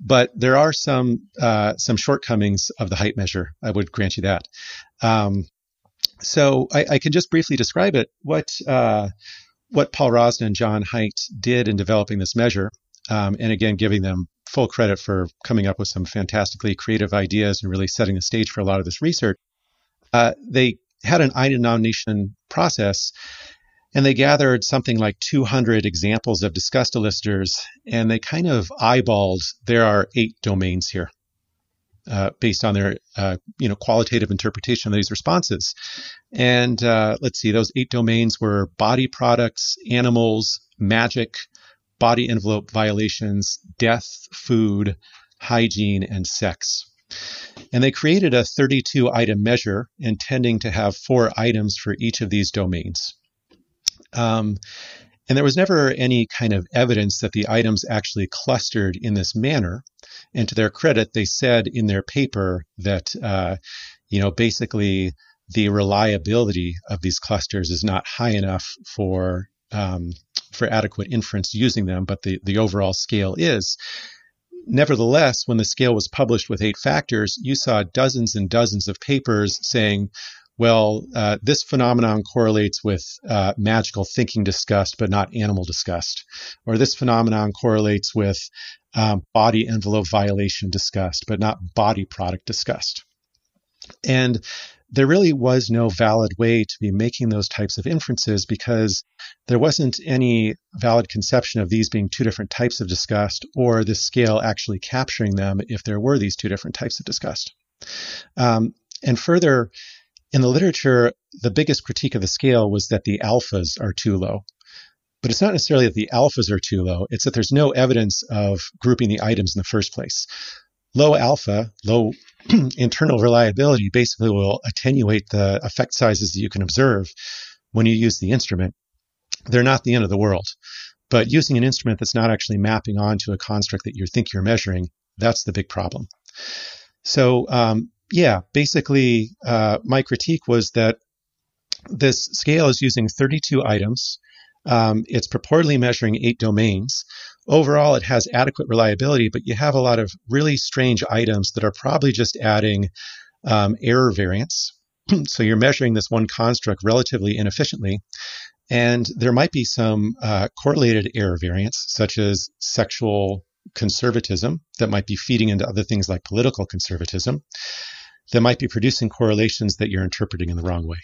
But there are some uh, some shortcomings of the Haidt measure. I would grant you that. Um, so I, I, can just briefly describe it. What uh, what Paul Rozin and John Haidt did in developing this measure, um, and again, giving them full credit for coming up with some fantastically creative ideas and really setting the stage for a lot of this research. Uh, they had an item nomination process and they gathered something like 200 examples of disgust elicitors and they kind of eyeballed there are eight domains here uh, based on their uh, you know qualitative interpretation of these responses. And uh, let's see, those eight domains were body products, animals, magic, body envelope violations, death, food, hygiene, and sex. And they created a 32 item measure intending to have four items for each of these domains. Um, and there was never any kind of evidence that the items actually clustered in this manner. And to their credit, they said in their paper that, uh, you know, basically the reliability of these clusters is not high enough for um, for adequate inference using them, but the, the overall scale is. Nevertheless, when the scale was published with eight factors, you saw dozens and dozens of papers saying, well, uh, this phenomenon correlates with uh, magical thinking disgust, but not animal disgust. Or this phenomenon correlates with um, body envelope violation disgust, but not body product disgust. And there really was no valid way to be making those types of inferences because there wasn't any valid conception of these being two different types of disgust or the scale actually capturing them if there were these two different types of disgust. Um, and further, in the literature, the biggest critique of the scale was that the alphas are too low. But it's not necessarily that the alphas are too low, it's that there's no evidence of grouping the items in the first place. Low alpha, low internal reliability basically will attenuate the effect sizes that you can observe when you use the instrument. They're not the end of the world. But using an instrument that's not actually mapping onto a construct that you think you're measuring, that's the big problem. So, um, yeah, basically, uh, my critique was that this scale is using 32 items. Um, it's purportedly measuring eight domains. Overall, it has adequate reliability, but you have a lot of really strange items that are probably just adding um, error variance. so you're measuring this one construct relatively inefficiently. And there might be some uh, correlated error variance, such as sexual conservatism, that might be feeding into other things like political conservatism, that might be producing correlations that you're interpreting in the wrong way.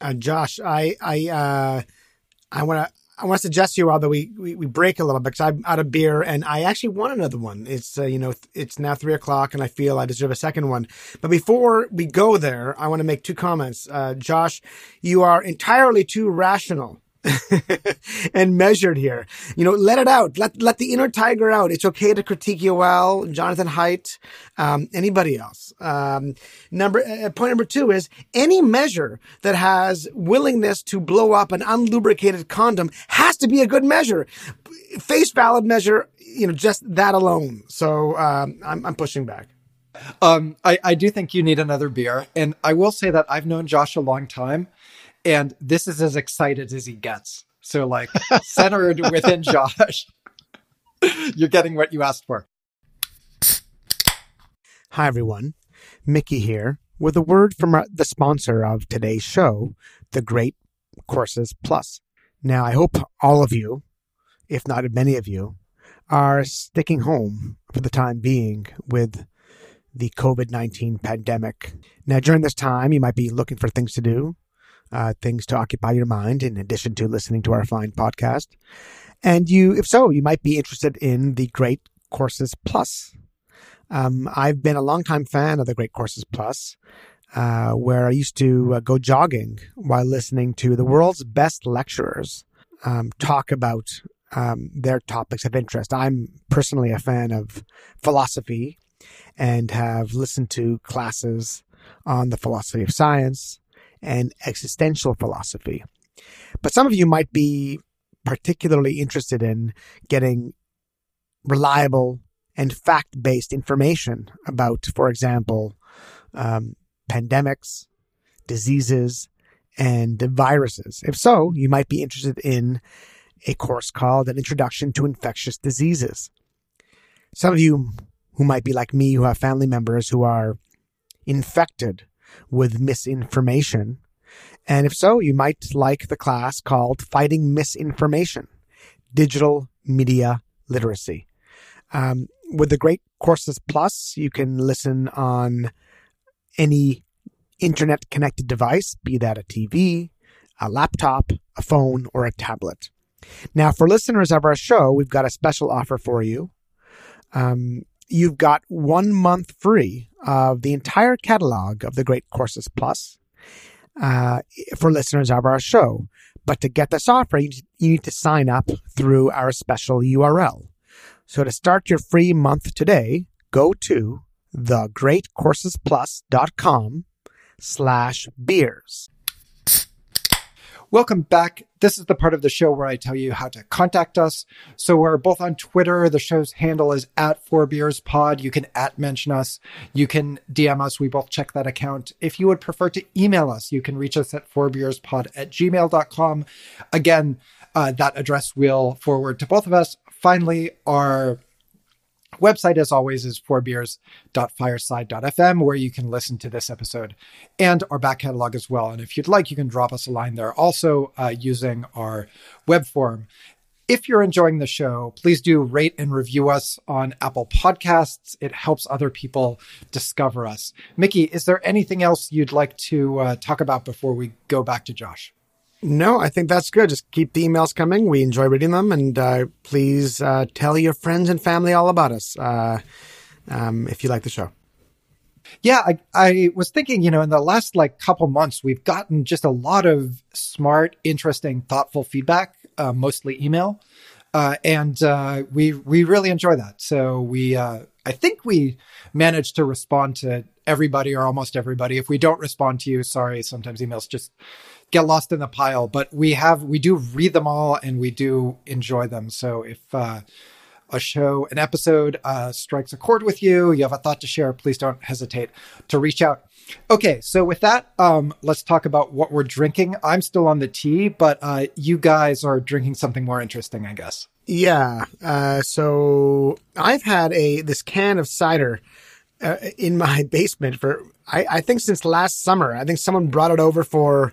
Uh, Josh, I I uh, I want to I want to suggest to you, although we, we, we break a little bit because I'm out of beer and I actually want another one. It's, uh, you know, it's now three o'clock and I feel I deserve a second one. But before we go there, I want to make two comments. Uh, Josh, you are entirely too rational and measured here. You know, let it out. Let let the inner tiger out. It's okay to critique you, Yoel, Jonathan Haidt, um, anybody else. Um, number uh, point number two is any measure that has willingness to blow up an unlubricated condom has to be a good measure. Face valid measure, you know, just that alone. So um, I'm, I'm pushing back. Um, I, I do think you need another beer, and I will say that I've known Josh a long time and this is as excited as he gets. So like centered within Josh, you're getting what you asked for. Hi everyone, Mickey here with a word from the sponsor of today's show, the Great Courses Plus. Now I hope all of you, if not many of you, are sticking home for the time being with the COVID 19 pandemic. Now, during this time, you might be looking for things to do, uh, things to occupy your mind in addition to listening to our fine podcast. And you, if so, you might be interested in the Great Courses Plus. Um, I've been a longtime fan of the Great Courses Plus, uh, where I used to uh, go jogging while listening to the world's best lecturers um, talk about um, their topics of interest. I'm personally a fan of philosophy and have listened to classes on the philosophy of science, and existential philosophy. But some of you might be particularly interested in getting reliable and fact based information about, for example, um, pandemics, diseases, and viruses. If so, you might be interested in a course called An Introduction to Infectious Diseases. Some of you who might be like me, who have family members who are infected with misinformation? And if so, you might like the class called Fighting Misinformation Digital Media Literacy. Um, with the Great Courses Plus, you can listen on any internet connected device, be that a TV, a laptop, a phone, or a tablet. Now, for listeners of our show, we've got a special offer for you. Um, you've got one month free of the entire catalog of the Great Courses Plus uh, for listeners of our show. But to get this offer, you need to sign up through our special URL. So to start your free month today, go to thegreatcoursesplus.com slash beers. Welcome back. This is the part of the show where I tell you how to contact us. So we're both on Twitter. The show's handle is at Four Beers Pod. You can at mention us. You can DM us. We both check that account. If you would prefer to email us, you can reach us at fourbeerspod at gmail.com. Again, uh, that address will forward to both of us. Finally, our Website, as always, is fourbeers.fireside.fm, where you can listen to this episode and our back catalog as well. And if you'd like, you can drop us a line there also uh, using our web form. If you're enjoying the show, please do rate and review us on Apple Podcasts. It helps other people discover us. Mickey, is there anything else you'd like to uh, talk about before we go back to Josh? No, I think that's good. Just keep the emails coming. We enjoy reading them, and uh, please uh, tell your friends and family all about us uh, um, if you like the show. Yeah, I, I was thinking, you know, in the last like couple months, we've gotten just a lot of smart, interesting, thoughtful feedback, uh, mostly email, uh, and uh, we we really enjoy that. So we, I think we managed to respond to everybody or almost everybody. If we don't respond to you, sorry. Sometimes emails just get lost in the pile, but we have we do read them all and we do enjoy them. So if uh, a show, an episode uh, strikes a chord with you, you have a thought to share, please don't hesitate to reach out. Okay, so with that, um, let's talk about what we're drinking. I'm still on the tea, but uh, you guys are drinking something more interesting, I guess. Yeah. Uh, so I've had a this can of cider uh, in my basement for I, I, think since last summer. I think someone brought it over for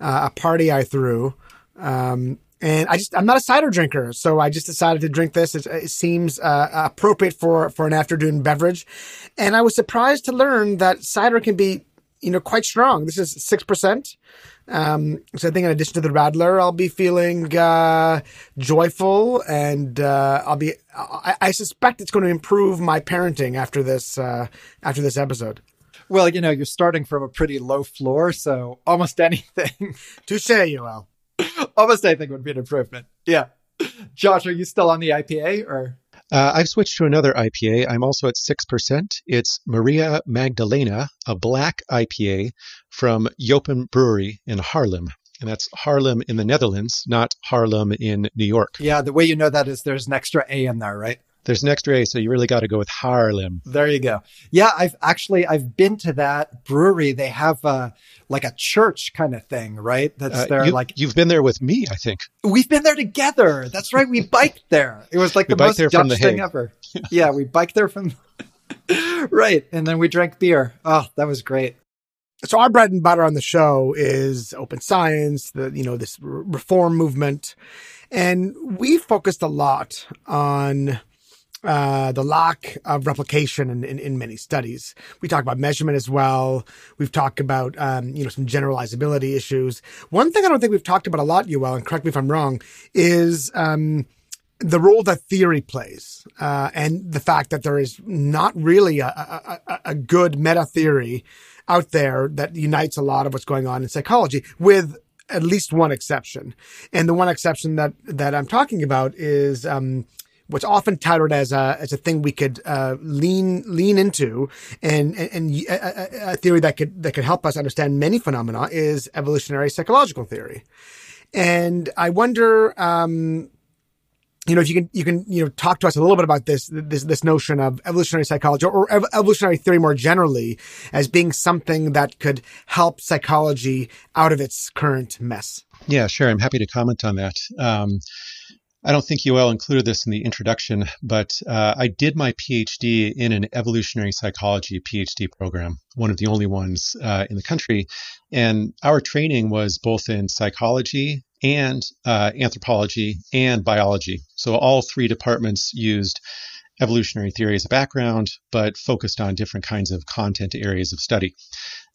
uh, a party I threw. Um, and I just I'm not a cider drinker, so I just decided to drink this. It, it seems uh, appropriate for for an afternoon beverage, and I was surprised to learn that cider can be you know quite strong. This is six percent. Um, so I think in addition to the Radler, I'll be feeling uh, joyful, and uh, I'll be. I, I, suspect it's going to improve my parenting after this uh, after this episode. Well, you know, you're starting from a pretty low floor, so almost anything. Touche, Yoel. almost anything would be an improvement. Yeah. Josh, are you still on the IPA or? Uh, I've switched to another IPA. I'm also at 6%. It's Maria Magdalena, a black IPA from Jopen Brewery in Haarlem. And that's Haarlem in the Netherlands, not Harlem in New York. Yeah, the way you know that is there's an extra A in there, right? There's an extra A, so you really got to go with Haarlem. There you go. Yeah, I've actually I've been to that brewery. They have uh, like a church kind of thing, right? That's uh, there. You, like you've been there with me, I think. We've been there together. That's right. We biked there. It was like the most Dutch the thing ever. yeah, we biked there from. right, and then we drank beer. Oh, that was great. So our bread and butter on the show is open science, the you know this reform movement, and we focused a lot on uh, the lack of replication in, in, in, many studies. We talk about measurement as well. We've talked about, um, you know, some generalizability issues. One thing I don't think we've talked about a lot, Yoel, and correct me if I'm wrong, is, um, the role that theory plays, uh, and the fact that there is not really a, a, a good meta theory out there that unites a lot of what's going on in psychology with at least one exception. And the one exception that, that I'm talking about is, um, what's often touted as a as a thing we could uh, lean lean into, and and, a, a, theory that could that could help us understand many phenomena is evolutionary psychological theory. And I wonder, um, you know, if you can you can you know talk to us a little bit about this this this notion of evolutionary psychology or evolutionary theory more generally as being something that could help psychology out of its current mess. Yeah, sure. I'm happy to comment on that. Um, I don't think Yoel included this in the introduction, but uh, I did my PhD in an evolutionary psychology PhD program, one of the only ones uh, in the country. And our training was both in psychology and uh, anthropology and biology. So all three departments used evolutionary theory as a background, but focused on different kinds of content areas of study.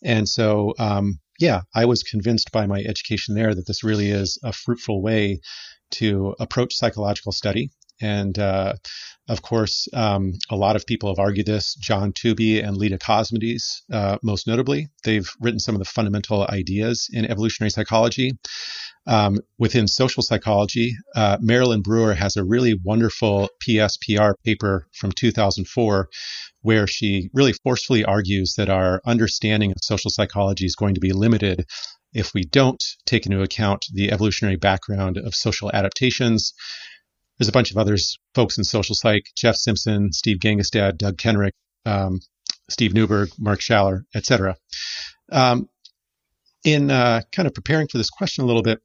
And so, um, yeah, I was convinced by my education there that this really is a fruitful way to approach psychological study. And uh, of course, um, a lot of people have argued this. John Tooby and Leda Cosmides, uh, most notably, they've written some of the fundamental ideas in evolutionary psychology. Um, within social psychology, uh, Marilyn Brewer has a really wonderful PSPR paper from 2004 where she really forcefully argues that our understanding of social psychology is going to be limited if we don't take into account the evolutionary background of social adaptations. There's a bunch of others, folks in social psych, Jeff Simpson, Steve Gangestad, Doug Kenrick, um, Steve Neuberg, Mark Schaller, etc. Um, in uh, kind of preparing for this question a little bit,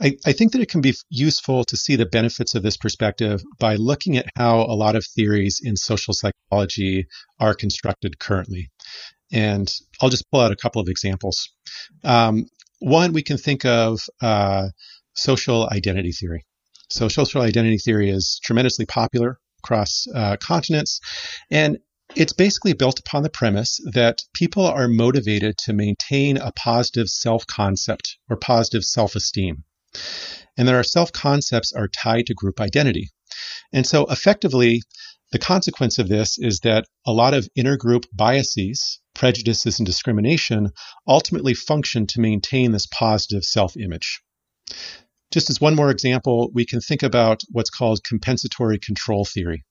I, I, think that it can be useful to see the benefits of this perspective by looking at how a lot of theories in social psychology are constructed currently. And I'll just pull out a couple of examples. Um, one, we can think of uh, social identity theory. So, social identity theory is tremendously popular across uh, continents. And it's basically built upon the premise that people are motivated to maintain a positive self concept or positive self esteem, and that our self concepts are tied to group identity. And so, effectively, the consequence of this is that a lot of intergroup biases, prejudices, and discrimination ultimately function to maintain this positive self image. Just as one more example, we can think about what's called compensatory control theory.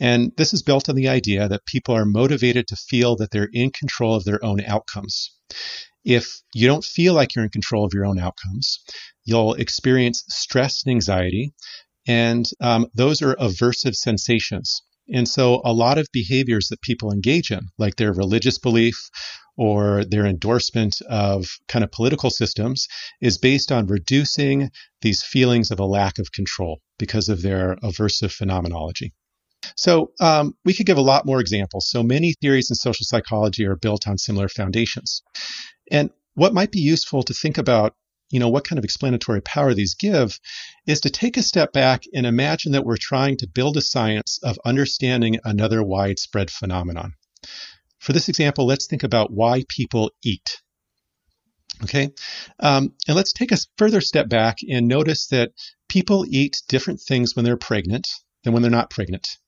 And this is built on the idea that people are motivated to feel that they're in control of their own outcomes. If you don't feel like you're in control of your own outcomes, you'll experience stress and anxiety, and um, those are aversive sensations. And so, a lot of behaviors that people engage in, like their religious belief or their endorsement of kind of political systems, is based on reducing these feelings of a lack of control because of their aversive phenomenology. So um, we could give a lot more examples. So many theories in social psychology are built on similar foundations. And what might be useful to think about, you know, what kind of explanatory power these give is to take a step back and imagine that we're trying to build a science of understanding another widespread phenomenon. For this example, let's think about why people eat. Okay, um, and let's take a further step back and notice that people eat different things when they're pregnant than when they're not pregnant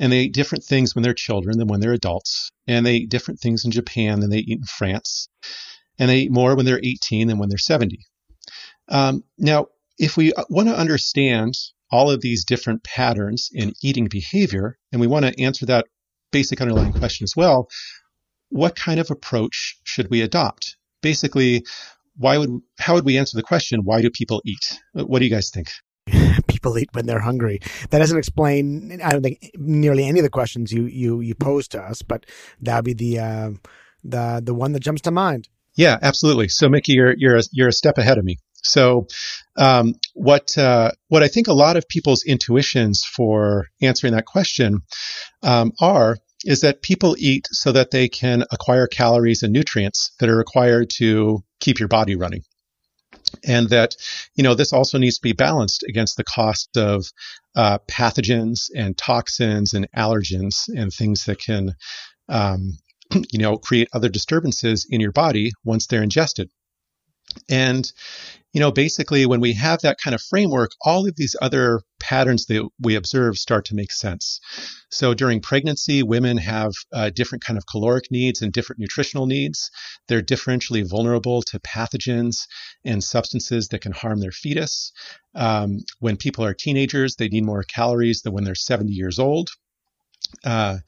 and they eat different things when they're children than when they're adults. And they eat different things in Japan than they eat in France. And they eat more when they're 18 than when they're 70. Um, now, if we uh, want to understand all of these different patterns in eating behavior, and we want to answer that basic underlying question as well, what kind of approach should we adopt? Basically, why would how would we answer the question why do people eat? What do you guys think? people eat when they're hungry. That doesn't explain, I don't think, nearly any of the questions you you you pose to us, but that'd be the uh, the the one that jumps to mind. Yeah, absolutely. So, Mickey, you're you're a, you're a step ahead of me. So, um, what uh, what I think a lot of people's intuitions for answering that question um, are is that people eat so that they can acquire calories and nutrients that are required to keep your body running. And that you know this also needs to be balanced against the cost of uh, pathogens and toxins and allergens and things that can um, you know create other disturbances in your body once they're ingested and you know, basically, when we have that kind of framework, all of these other patterns that we observe start to make sense. So during pregnancy, women have uh, different kind of caloric needs and different nutritional needs. They're differentially vulnerable to pathogens and substances that can harm their fetus. Um, when people are teenagers, they need more calories than when they're 70 years old. Uh,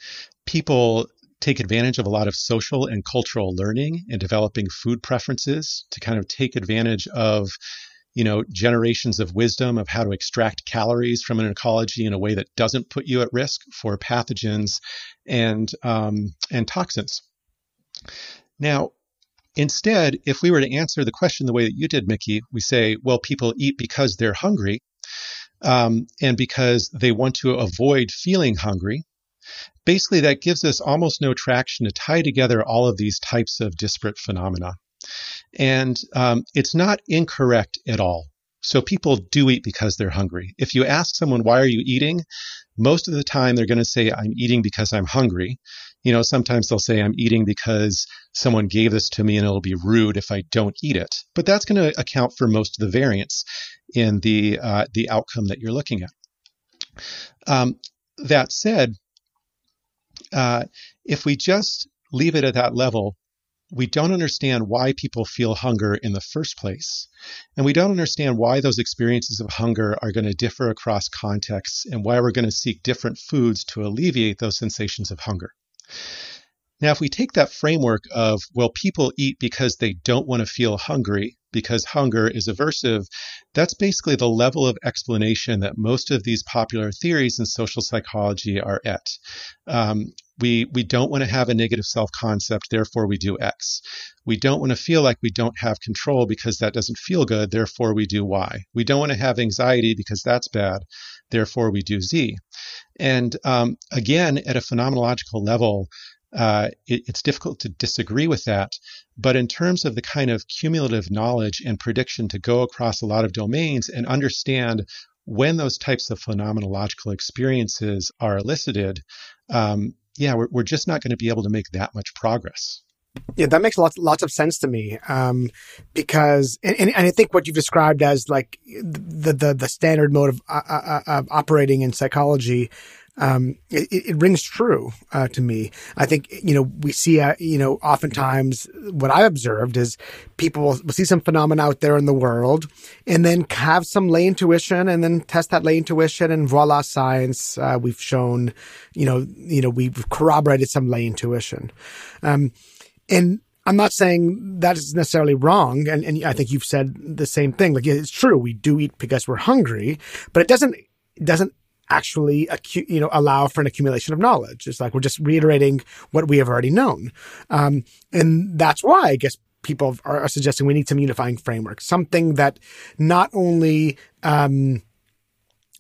people take advantage of a lot of social and cultural learning and developing food preferences to kind of take advantage of you know generations of wisdom of how to extract calories from an ecology in a way that doesn't put you at risk for pathogens and um, and toxins. Now instead if we were to answer the question the way that you did mickey we say well people eat because they're hungry um, and because they want to avoid feeling hungry basically that gives us almost no traction to tie together all of these types of disparate phenomena. And um, it's not incorrect at all. So people do eat because they're hungry. If you ask someone, why are you eating? Most of the time they're going to say, I'm eating because I'm hungry. You know, sometimes they'll say, I'm eating because someone gave this to me and it'll be rude if I don't eat it. But that's going to account for most of the variance in the, uh, the outcome that you're looking at. Um, that said, uh, if we just leave it at that level, we don't understand why people feel hunger in the first place. And we don't understand why those experiences of hunger are going to differ across contexts and why we're going to seek different foods to alleviate those sensations of hunger. Now, if we take that framework of, well, people eat because they don't want to feel hungry, because hunger is aversive, that's basically the level of explanation that most of these popular theories in social psychology are at. Um, we, we don't want to have a negative self concept, therefore we do X. We don't want to feel like we don't have control because that doesn't feel good, therefore we do Y. We don't want to have anxiety because that's bad, therefore we do Z. And um, again, at a phenomenological level, uh, it, it's difficult to disagree with that. But in terms of the kind of cumulative knowledge and prediction to go across a lot of domains and understand when those types of phenomenological experiences are elicited, um, yeah, we're, we're just not going to be able to make that much progress. Yeah, that makes lots lots of sense to me. Um, because and, and, I think what you've described as like the the, the standard mode of, uh, uh, uh, of operating in psychology, um, it, it, rings true uh, to me. I think you know we see uh, you know oftentimes what I've observed is people will, will see some phenomena out there in the world and then have some lay intuition and then test that lay intuition and voila science uh, we've shown you know you know we've corroborated some lay intuition. Um, and I'm not saying that is necessarily wrong. And, and I think you've said the same thing. Like, it's true. We do eat because we're hungry, but it doesn't, it doesn't actually, acu- you know, allow for an accumulation of knowledge. It's like we're just reiterating what we have already known. Um, and that's why I guess people are, are, suggesting we need some unifying framework, something that not only, um,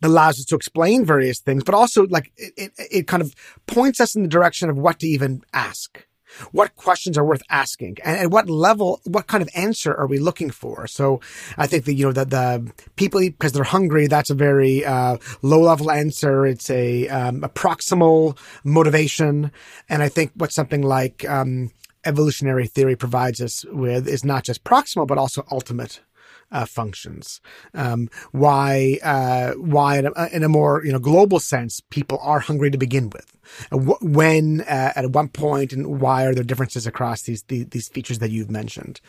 allows us to explain various things, but also like it, it, it kind of points us in the direction of what to even ask what questions are worth asking and at what level, what kind of answer are we looking for? So I think that, you know, that the people because they're hungry, that's a very, uh, low level answer. It's a, um, a proximal motivation. And I think what something like, um, evolutionary theory provides us with is not just proximal, but also ultimate uh, functions. Um, why uh, why in a, in a, more you know global sense people are hungry to begin with. Uh, when uh, at one point and why are there differences across these these, these features that you've mentioned?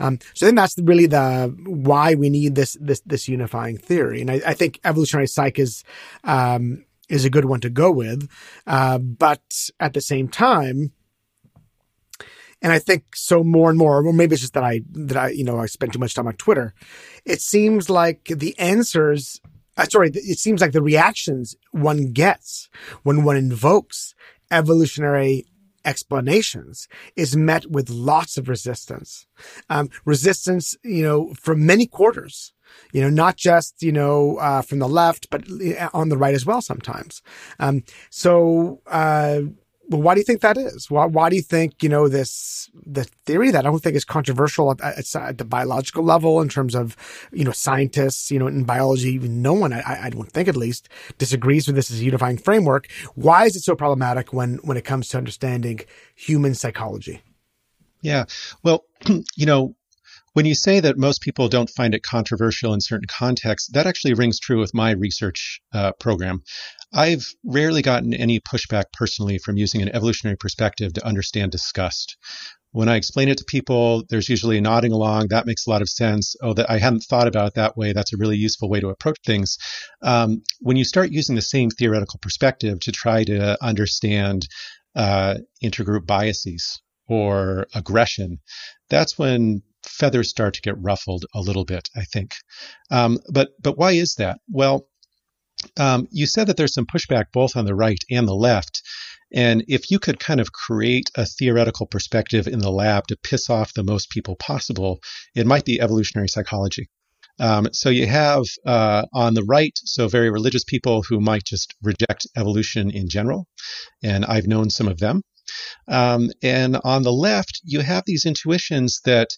Um, so I think that's really the why we need this this this unifying theory, and I, I think evolutionary psych is. Um, is a good one to go with, uh, but at the same time, and I think so more and more, or maybe it's just that I, that I, you know, I spend too much time on Twitter. It seems like the answers, uh, sorry, it seems like the reactions one gets when one invokes evolutionary explanations is met with lots of resistance. Um, resistance, you know, from many quarters you know, not just, you know, uh, from the left, but uh, on the right as well sometimes. Um, so, uh, well, why do you think that is? Why, why do you think, you know, this, the theory that I don't think is controversial at, at, at, the biological level in terms of, you know, scientists, you know, in biology, no one, I, I don't think at least, disagrees with this as a unifying framework. Why is it so problematic when, when it comes to understanding human psychology? Yeah. Well, you know, when you say that most people don't find it controversial in certain contexts, that actually rings true with my research uh, program. I've rarely gotten any pushback personally from using an evolutionary perspective to understand disgust. When I explain it to people, there's usually nodding along. That makes a lot of sense. Oh, that I hadn't thought about it that way. That's a really useful way to approach things. Um, when you start using the same theoretical perspective to try to understand uh, intergroup biases or aggression, that's when feathers start to get ruffled a little bit, I think. Um, but but why is that? Well, um, you said that there's some pushback both on the right and the left. And if you could kind of create a theoretical perspective in the lab to piss off the most people possible, it might be evolutionary psychology. Um, so you have uh, on the right, so very religious people who might just reject evolution in general, and I've known some of them. Um, and on the left, you have these intuitions that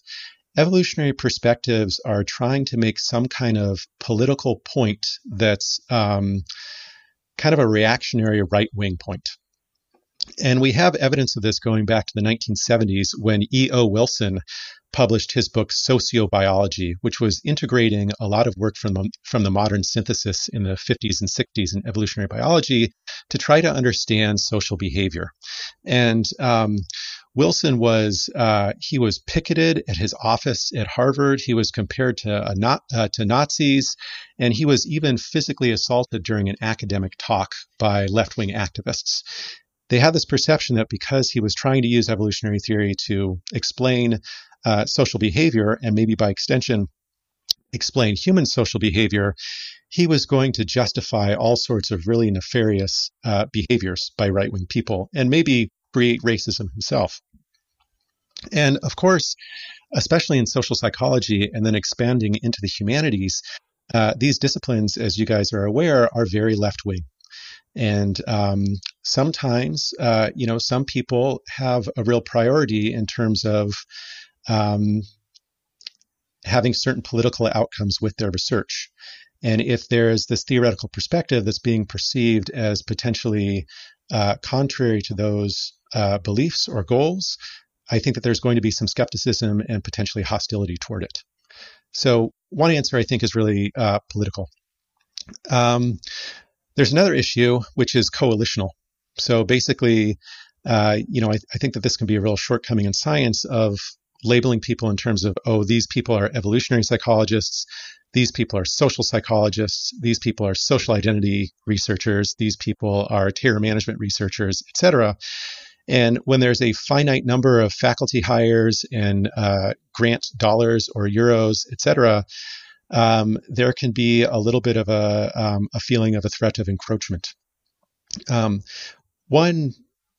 evolutionary perspectives are trying to make some kind of political point that's um, kind of a reactionary right wing point. And we have evidence of this going back to the 1970s when E.O. Wilson published his book Sociobiology, which was integrating a lot of work from the, from the modern synthesis in the 50s and 60s in evolutionary biology to try to understand social behavior. And um, Wilson was uh, he was picketed at his office at Harvard. He was compared to not, uh, to Nazis, and he was even physically assaulted during an academic talk by left wing activists. They had this perception that because he was trying to use evolutionary theory to explain uh, social behavior and maybe by extension explain human social behavior, he was going to justify all sorts of really nefarious uh, behaviors by right wing people and maybe create racism himself. And of course, especially in social psychology and then expanding into the humanities, uh, these disciplines, as you guys are aware, are very left wing. And um, sometimes, uh, you know, some people have a real priority in terms of um, having certain political outcomes with their research. And if there's this theoretical perspective that's being perceived as potentially uh, contrary to those uh, beliefs or goals, I think that there's going to be some skepticism and potentially hostility toward it. So, one answer I think is really uh, political. Um, there's another issue, which is coalitional. So, basically, uh, you know, I, I, think that this can be a real shortcoming in science of labeling people in terms of, oh, these people are evolutionary psychologists, these people are social psychologists, these people are social identity researchers, these people are terror management researchers, etc. And when there's a finite number of faculty hires and uh, grant dollars or euros, et cetera, um, there can be a little bit of a, um, a feeling of a threat of encroachment. Um, one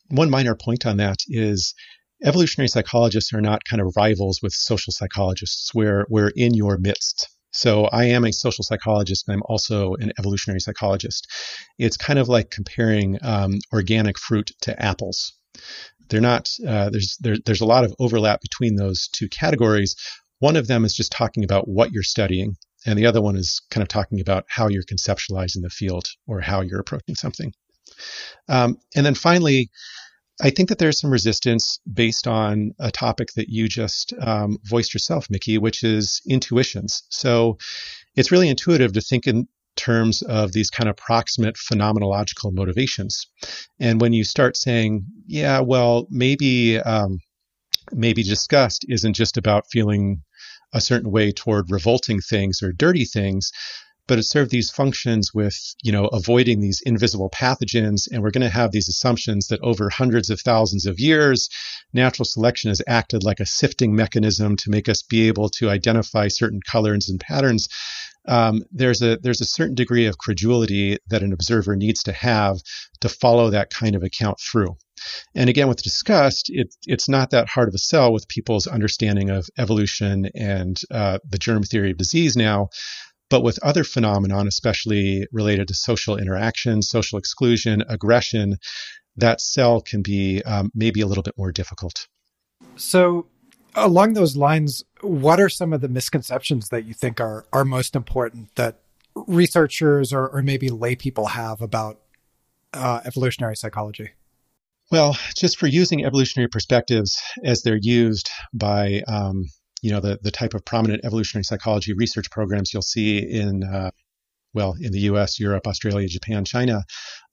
one minor point on that is evolutionary psychologists are not kind of rivals with social psychologists. We're we're in your midst. So I am a social psychologist, and I'm also an evolutionary psychologist. It's kind of like comparing um, organic fruit to apples. They're not uh, there's there, there's a lot of overlap between those two categories. One of them is just talking about what you're studying and the other one is kind of talking about how you're conceptualizing the field or how you're approaching something. Um, and then finally I think that there's some resistance based on a topic that you just um, voiced yourself, Mickey, which is intuitions. So it's really intuitive to think in terms of these kind of proximate phenomenological motivations. And when you start saying, yeah, well, maybe um, maybe disgust isn't just about feeling a certain way toward revolting things or dirty things, but it served these functions with, you know, avoiding these invisible pathogens. And we're going to have these assumptions that over hundreds of thousands of years, natural selection has acted like a sifting mechanism to make us be able to identify certain colors and patterns um, there's a there's a certain degree of credulity that an observer needs to have to follow that kind of account through. And again, with disgust, it, it's not that hard of a sell with people's understanding of evolution and uh, the germ theory of disease now. But with other phenomenon, especially related to social interaction, social exclusion, aggression, that cell can be um, maybe a little bit more difficult. So, along those lines, what are some of the misconceptions that you think are are most important that researchers or, or maybe lay people have about uh, evolutionary psychology? Well, just for using evolutionary perspectives as they're used by um, you know the the type of prominent evolutionary psychology research programs you'll see in uh, well in the U.S., Europe, Australia, Japan, China.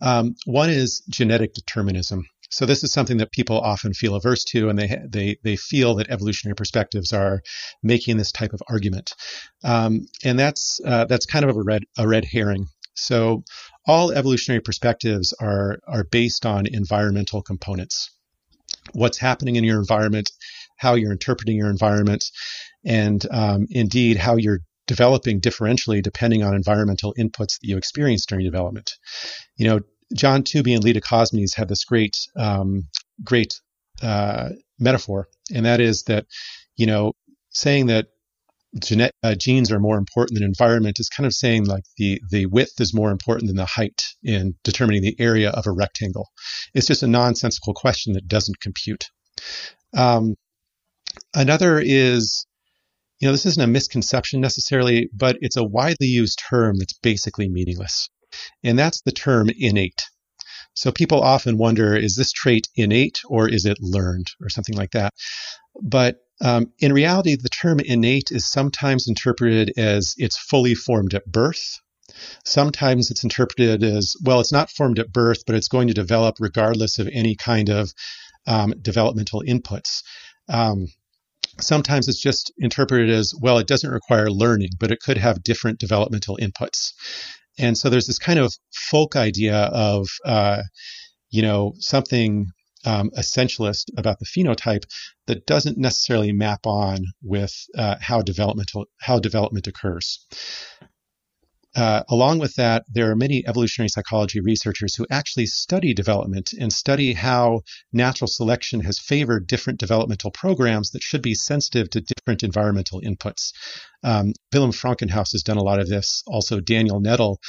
Um, one is genetic determinism. So this is something that people often feel averse to, and they they they feel that evolutionary perspectives are making this type of argument, um, and that's uh, that's kind of a red a red herring. So all evolutionary perspectives are are based on environmental components. What's happening in your environment, how you're interpreting your environment, and um, indeed how you're developing differentially depending on environmental inputs that you experience during development. You know, John Tooby and Leda Cosmides had this great, um, great uh, metaphor, and that is that, you know, saying that gene- uh, genes are more important than environment is kind of saying like the the width is more important than the height in determining the area of a rectangle. It's just a nonsensical question that doesn't compute. Um, another is, you know, this isn't a misconception necessarily, but it's a widely used term that's basically meaningless and that's the term innate. So people often wonder, is this trait innate or is it learned or something like that? But um, in reality, the term innate is sometimes interpreted as it's fully formed at birth. Sometimes it's interpreted as, well, it's not formed at birth, but it's going to develop regardless of any kind of um, developmental inputs. Um, sometimes it's just interpreted as, well, it doesn't require learning, but it could have different developmental inputs. And so there's this kind of folk idea of, uh, you know, something um, essentialist about the phenotype that doesn't necessarily map on with uh, how developmental how development occurs. Uh, along with that, there are many evolutionary psychology researchers who actually study development and study how natural selection has favored different developmental programs that should be sensitive to different environmental inputs. Um, Willem Frankenhuis has done a lot of this. Also, Daniel Nettle,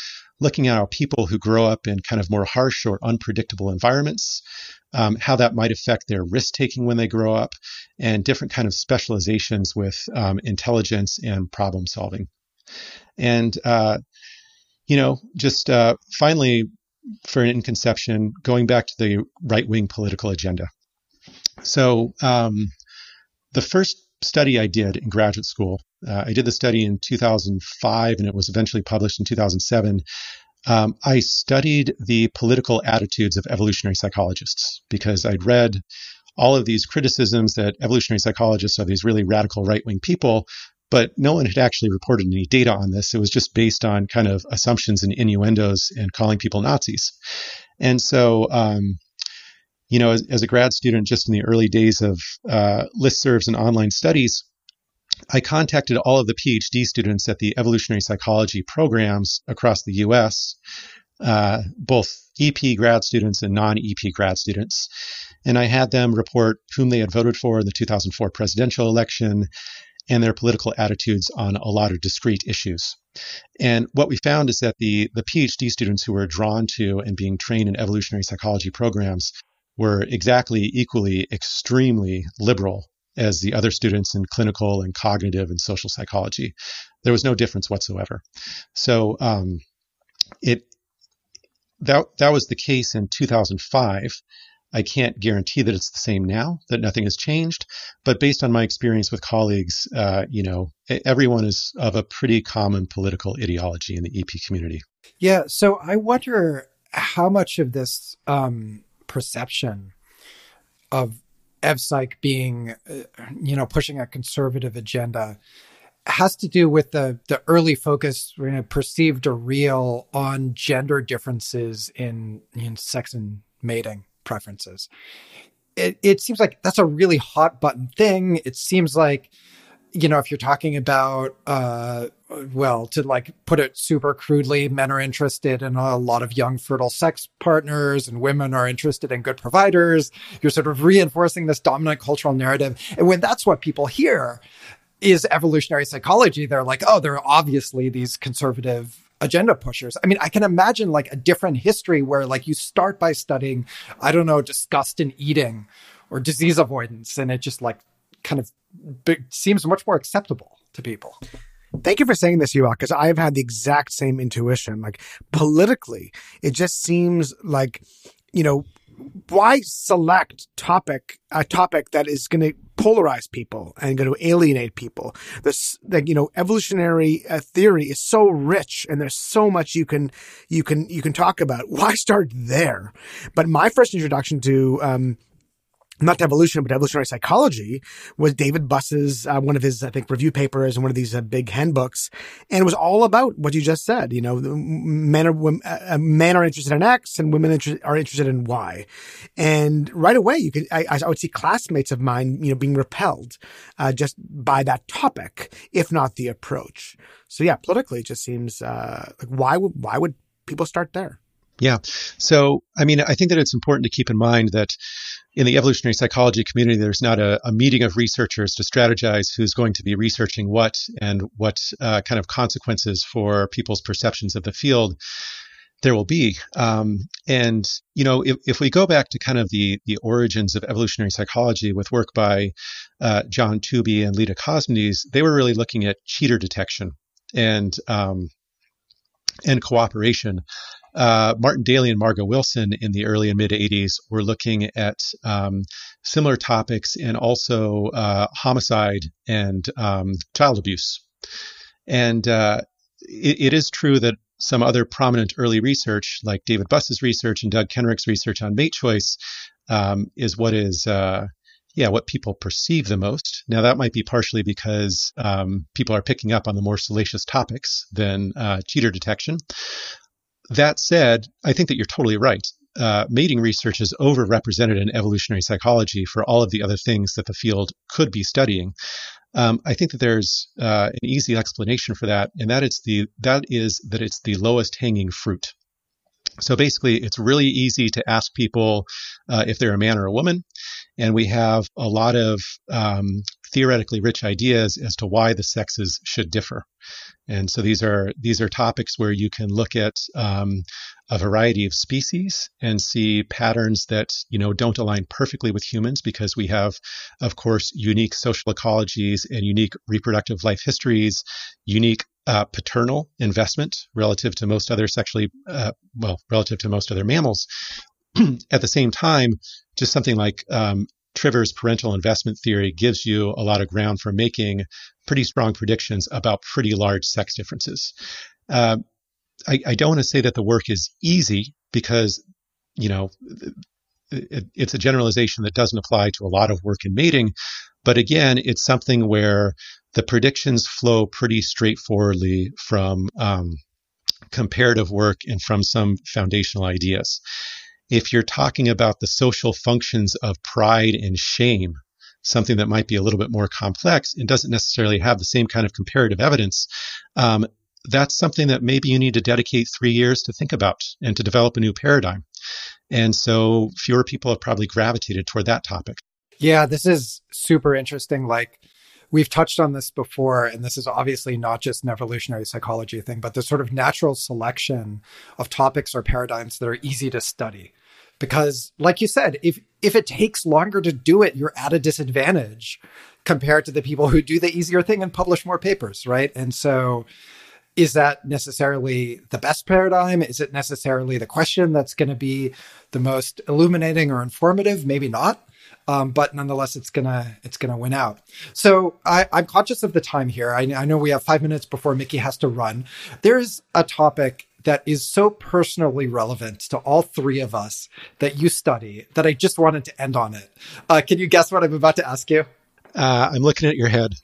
looking at how people who grow up in kind of more harsh or unpredictable environments, um, how that might affect their risk taking when they grow up, and different kind of specializations with um, intelligence and problem solving. And uh, you know, just uh, finally, for an inconception, going back to the right wing political agenda. So, um, the first study I did in graduate school, uh, I did the study in 2005 and it was eventually published in 2007. Um, I studied the political attitudes of evolutionary psychologists because I'd read all of these criticisms that evolutionary psychologists are these really radical right wing people, but no one had actually reported any data on this. It was just based on kind of assumptions and innuendos and calling people Nazis. And so, um, you know, as, as, a grad student, just in the early days of uh, listservs and online studies, I contacted all of the PhD students at the evolutionary psychology programs across the US, uh, both EP grad students and non EP grad students. And I had them report whom they had voted for in the 2004 presidential election and their political attitudes on a lot of discrete issues. And what we found is that the, the PhD students who were drawn to and being trained in evolutionary psychology programs were exactly equally extremely liberal as the other students in clinical and cognitive and social psychology. There was no difference whatsoever. So um, it that that was the case in 2005. I can't guarantee that it's the same now, that nothing has changed. But based on my experience with colleagues, uh, you know, everyone is of a pretty common political ideology in the EP community. Yeah. So I wonder how much of this um, perception of EvPsych being, uh, you know, pushing a conservative agenda has to do with the the early focus you know, perceived or real on gender differences in in sex and mating preferences. It, it seems like that's a really hot button thing. It seems like, you know, if you're talking about, uh, well, to like put it super crudely, men are interested in a lot of young fertile sex partners and women are interested in good providers. You're sort of reinforcing this dominant cultural narrative. And when that's what people hear, is evolutionary psychology. They're like, oh, there are obviously these conservative agenda pushers. I mean, I can imagine like a different history where like you start by studying, I don't know, disgust in eating or disease avoidance, and it just like kind of seems much more acceptable to people. Thank you for saying this, Yoel, because I've had the exact same intuition. Like politically, it just seems like, you know, why select topic a topic that is going to polarize people and going to alienate people? This, like you know, evolutionary uh, theory is so rich, and there's so much you can you can you can talk about. Why start there? But my first introduction to um, not evolution, but evolutionary psychology was David Buss's, uh, one of his, I think, review papers and one of these uh, big handbooks. And it was all about what you just said. You know, men are, uh, uh, men are interested in X and women inter- are interested in Y. And right away, you could, I, I would see classmates of mine, you know, being repelled, uh, just by that topic, if not the approach. So yeah, politically, it just seems, uh, like why would, why would people start there? Yeah. So, I mean, I think that it's important to keep in mind that in the evolutionary psychology community, there's not a, a meeting of researchers to strategize who's going to be researching what and what uh, kind of consequences for people's perceptions of the field there will be. Um, and, you know, if, if, we go back to kind of the, the origins of evolutionary psychology with work by uh, John Tooby and Leda Cosmides, they were really looking at cheater detection and, um, and cooperation uh, Martin Daly and Margo Wilson in the early and mid 80s were looking at um, similar topics and also uh, homicide and um, child abuse. And uh, it, it is true that some other prominent early research, like David Buss's research and Doug Kenrick's research on mate choice, um, is what is uh, yeah, what people perceive the most. Now, that might be partially because um, people are picking up on the more salacious topics than uh, cheater detection. That said, I think that you're totally right. Uh, mating research is overrepresented in evolutionary psychology for all of the other things that the field could be studying. Um, I think that there's uh, an easy explanation for that, and that it's the that is that it's the lowest hanging fruit. So basically, it's really easy to ask people uh, if they're a man or a woman, and we have a lot of um, theoretically rich ideas as to why the sexes should differ. And so these are these are topics where you can look at um, a variety of species and see patterns that you know don't align perfectly with humans because we have, of course, unique social ecologies and unique reproductive life histories, unique uh, paternal investment relative to most other sexually, uh, well, relative to most other mammals. At the same time, just something like um, Trivers' parental investment theory gives you a lot of ground for making pretty strong predictions about pretty large sex differences. Uh, I, I, don't want to say that the work is easy because, you know, it, it's a generalization that doesn't apply to a lot of work in mating. But again, it's something where the predictions flow pretty straightforwardly from um, comparative work and from some foundational ideas. If you're talking about the social functions of pride and shame, something that might be a little bit more complex and doesn't necessarily have the same kind of comparative evidence, um, that's something that maybe you need to dedicate three years to think about and to develop a new paradigm. And so fewer people have probably gravitated toward that topic. Yeah, this is super interesting. Like, we've touched on this before, and this is obviously not just an evolutionary psychology thing, but the sort of natural selection of topics or paradigms that are easy to study. Because, like you said, if if it takes longer to do it, you're at a disadvantage compared to the people who do the easier thing and publish more papers, right? And so is that necessarily the best paradigm? Is it necessarily the question that's going to be the most illuminating or informative? Maybe not. Um, but nonetheless, it's gonna it's gonna win out. So I, am conscious of the time here. I, I know we have five minutes before Mickey has to run. There's a topic that is so personally relevant to all three of us that you study that I just wanted to end on it. Uh, can you guess what I'm about to ask you? Uh, I'm looking at your head.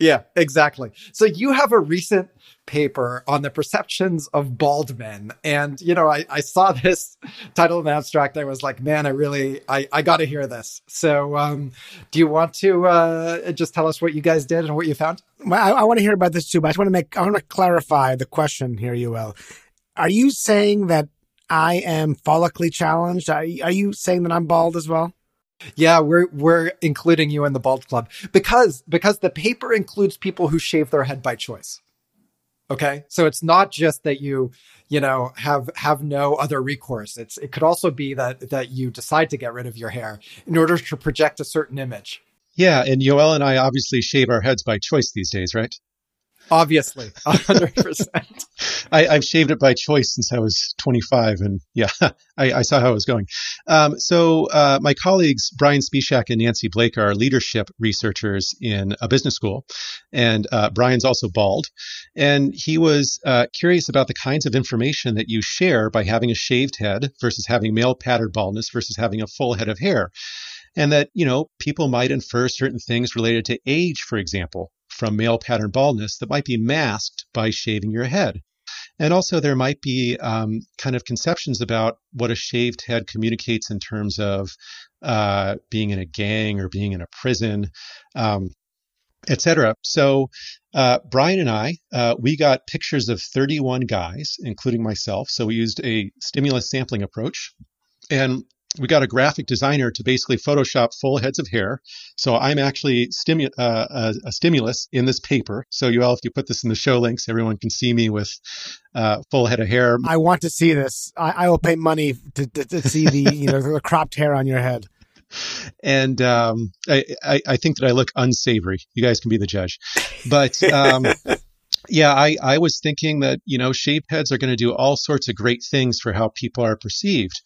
Yeah, exactly. So you have a recent paper on the perceptions of bald men. And, you know, I, I saw this title and abstract. I was like, man, I really, I, I got to hear this. So um, do you want to uh, just tell us what you guys did and what you found? Well, I, I want to hear about this too, but I just want to make, I want to clarify the question here, Yoel. Are you saying that I am follically challenged? Are, are you saying that I'm bald as well? Yeah, we're we're including you in the bald club because because the paper includes people who shave their head by choice. Okay, so it's not just that you you know have have no other recourse. It's it could also be that that you decide to get rid of your hair in order to project a certain image. Yeah, and Yoel and I obviously shave our heads by choice these days, right? Obviously, 100%. I, have shaved it by choice since I was 25, and yeah, I, I saw how it was going. Um, so, uh, my colleagues, Brian Spisak and Nancy Blake, are leadership researchers in a business school. And uh, Brian's also bald. And he was uh, curious about the kinds of information that you share by having a shaved head versus having male pattern baldness versus having a full head of hair and that you know people might infer certain things related to age for example from male pattern baldness that might be masked by shaving your head. And also, there might be um, kind of conceptions about what a shaved head communicates in terms of uh, being in a gang or being in a prison, um, etc. So, uh, Brian and I, uh, we got pictures of 31 guys, including myself. So, we used a stimulus sampling approach. And we got a graphic designer to basically Photoshop full heads of hair. So I'm actually stimu- uh, a, a, stimulus in this paper. So Yoel, if you put this in the show links, everyone can see me with uh, full head of hair. I want to see this. I, I will pay money to, to, to see the you know the cropped hair on your head. And um, I, I, I think that I look unsavory. You guys can be the judge, but. Um, yeah, I, I was thinking that, you know, shaved heads are going to do all sorts of great things for how people are perceived.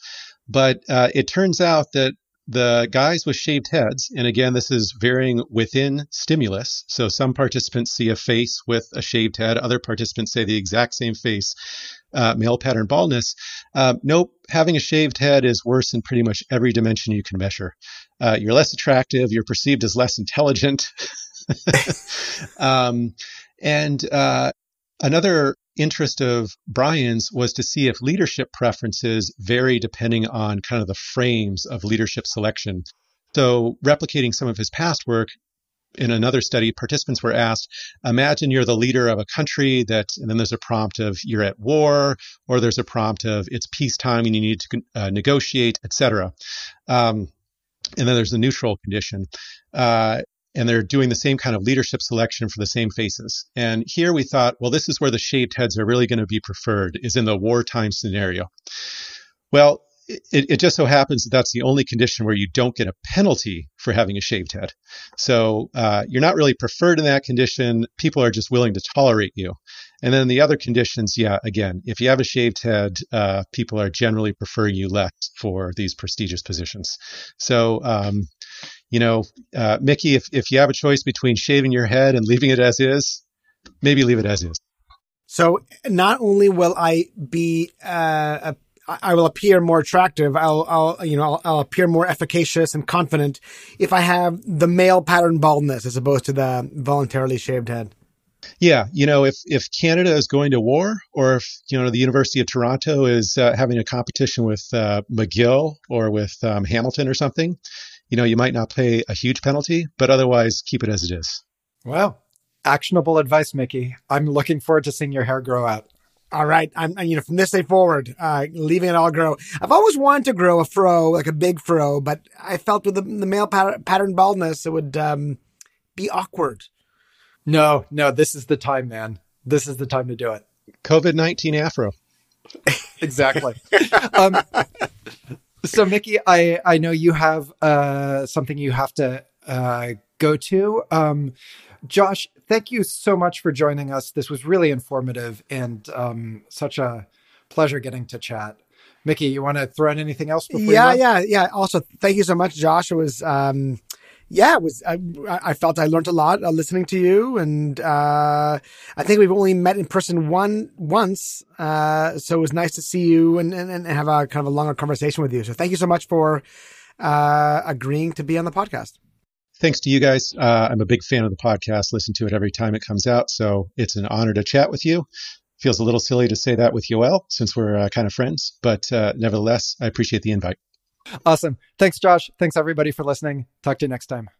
But uh, it turns out that the guys with shaved heads, and again, this is varying within stimulus. So some participants see a face with a shaved head, other participants say the exact same face, uh, male pattern baldness. Uh, nope, having a shaved head is worse in pretty much every dimension you can measure. Uh, you're less attractive, you're perceived as less intelligent. um, and uh, another interest of Brian's was to see if leadership preferences vary depending on kind of the frames of leadership selection. So, replicating some of his past work, in another study, participants were asked, imagine you're the leader of a country that, and then there's a prompt of you're at war, or there's a prompt of it's peacetime and you need to uh, negotiate, etc. Um, and then there's the neutral condition. Uh, and they're doing the same kind of leadership selection for the same faces. And here we thought, well, this is where the shaved heads are really going to be preferred, is in the wartime scenario. Well, it, it just so happens that that's the only condition where you don't get a penalty for having a shaved head. So uh, you're not really preferred in that condition. People are just willing to tolerate you. And then the other conditions, yeah, again, if you have a shaved head, uh, people are generally preferring you less for these prestigious positions. So, um, you know, uh, Mickey, if, if you have a choice between shaving your head and leaving it as is, maybe leave it as is. So not only will I be uh, I will appear more attractive. I'll, I'll you know, I'll, I'll, appear more efficacious and confident if I have the male pattern baldness as opposed to the voluntarily shaved head. Yeah, you know, if if Canada is going to war, or if you know the University of Toronto is uh, having a competition with uh, McGill or with um, Hamilton or something, you know, you might not pay a huge penalty, but otherwise keep it as it is. Well, actionable advice, Mickey. I'm looking forward to seeing your hair grow out all right, I'm, you know, from this day forward, uh, leaving it all grow. I've always wanted to grow a fro, like a big fro, but I felt with the, the male pat- pattern baldness, it would um, be awkward. No, no, this is the time, man. This is the time to do it. COVID 19 afro. exactly. um, so, Mickey, I, I know you have uh, something you have to uh, go to. Um, Josh, thank you so much for joining us. This was really informative and um, such a pleasure getting to chat. Mickey, you want to throw in anything else? Before? Yeah, yeah, yeah. Also, thank you so much, Josh. It was, um, yeah, it was. I, I, felt I learned a lot uh, listening to you, and uh, I think we've only met in person one once, uh, so it was nice to see you and, and, and have a kind of a longer conversation with you. So, thank you so much for uh, agreeing to be on the podcast thanks to you guys. Uh, I'm a big fan of the podcast, listen to it every time it comes out. So it's an honor to chat with you. Feels a little silly to say that with Yoel since we're uh, kind of friends, but nevertheless, I appreciate the invite. Awesome. Thanks, Josh. Thanks, everybody, for listening. Talk to you next time.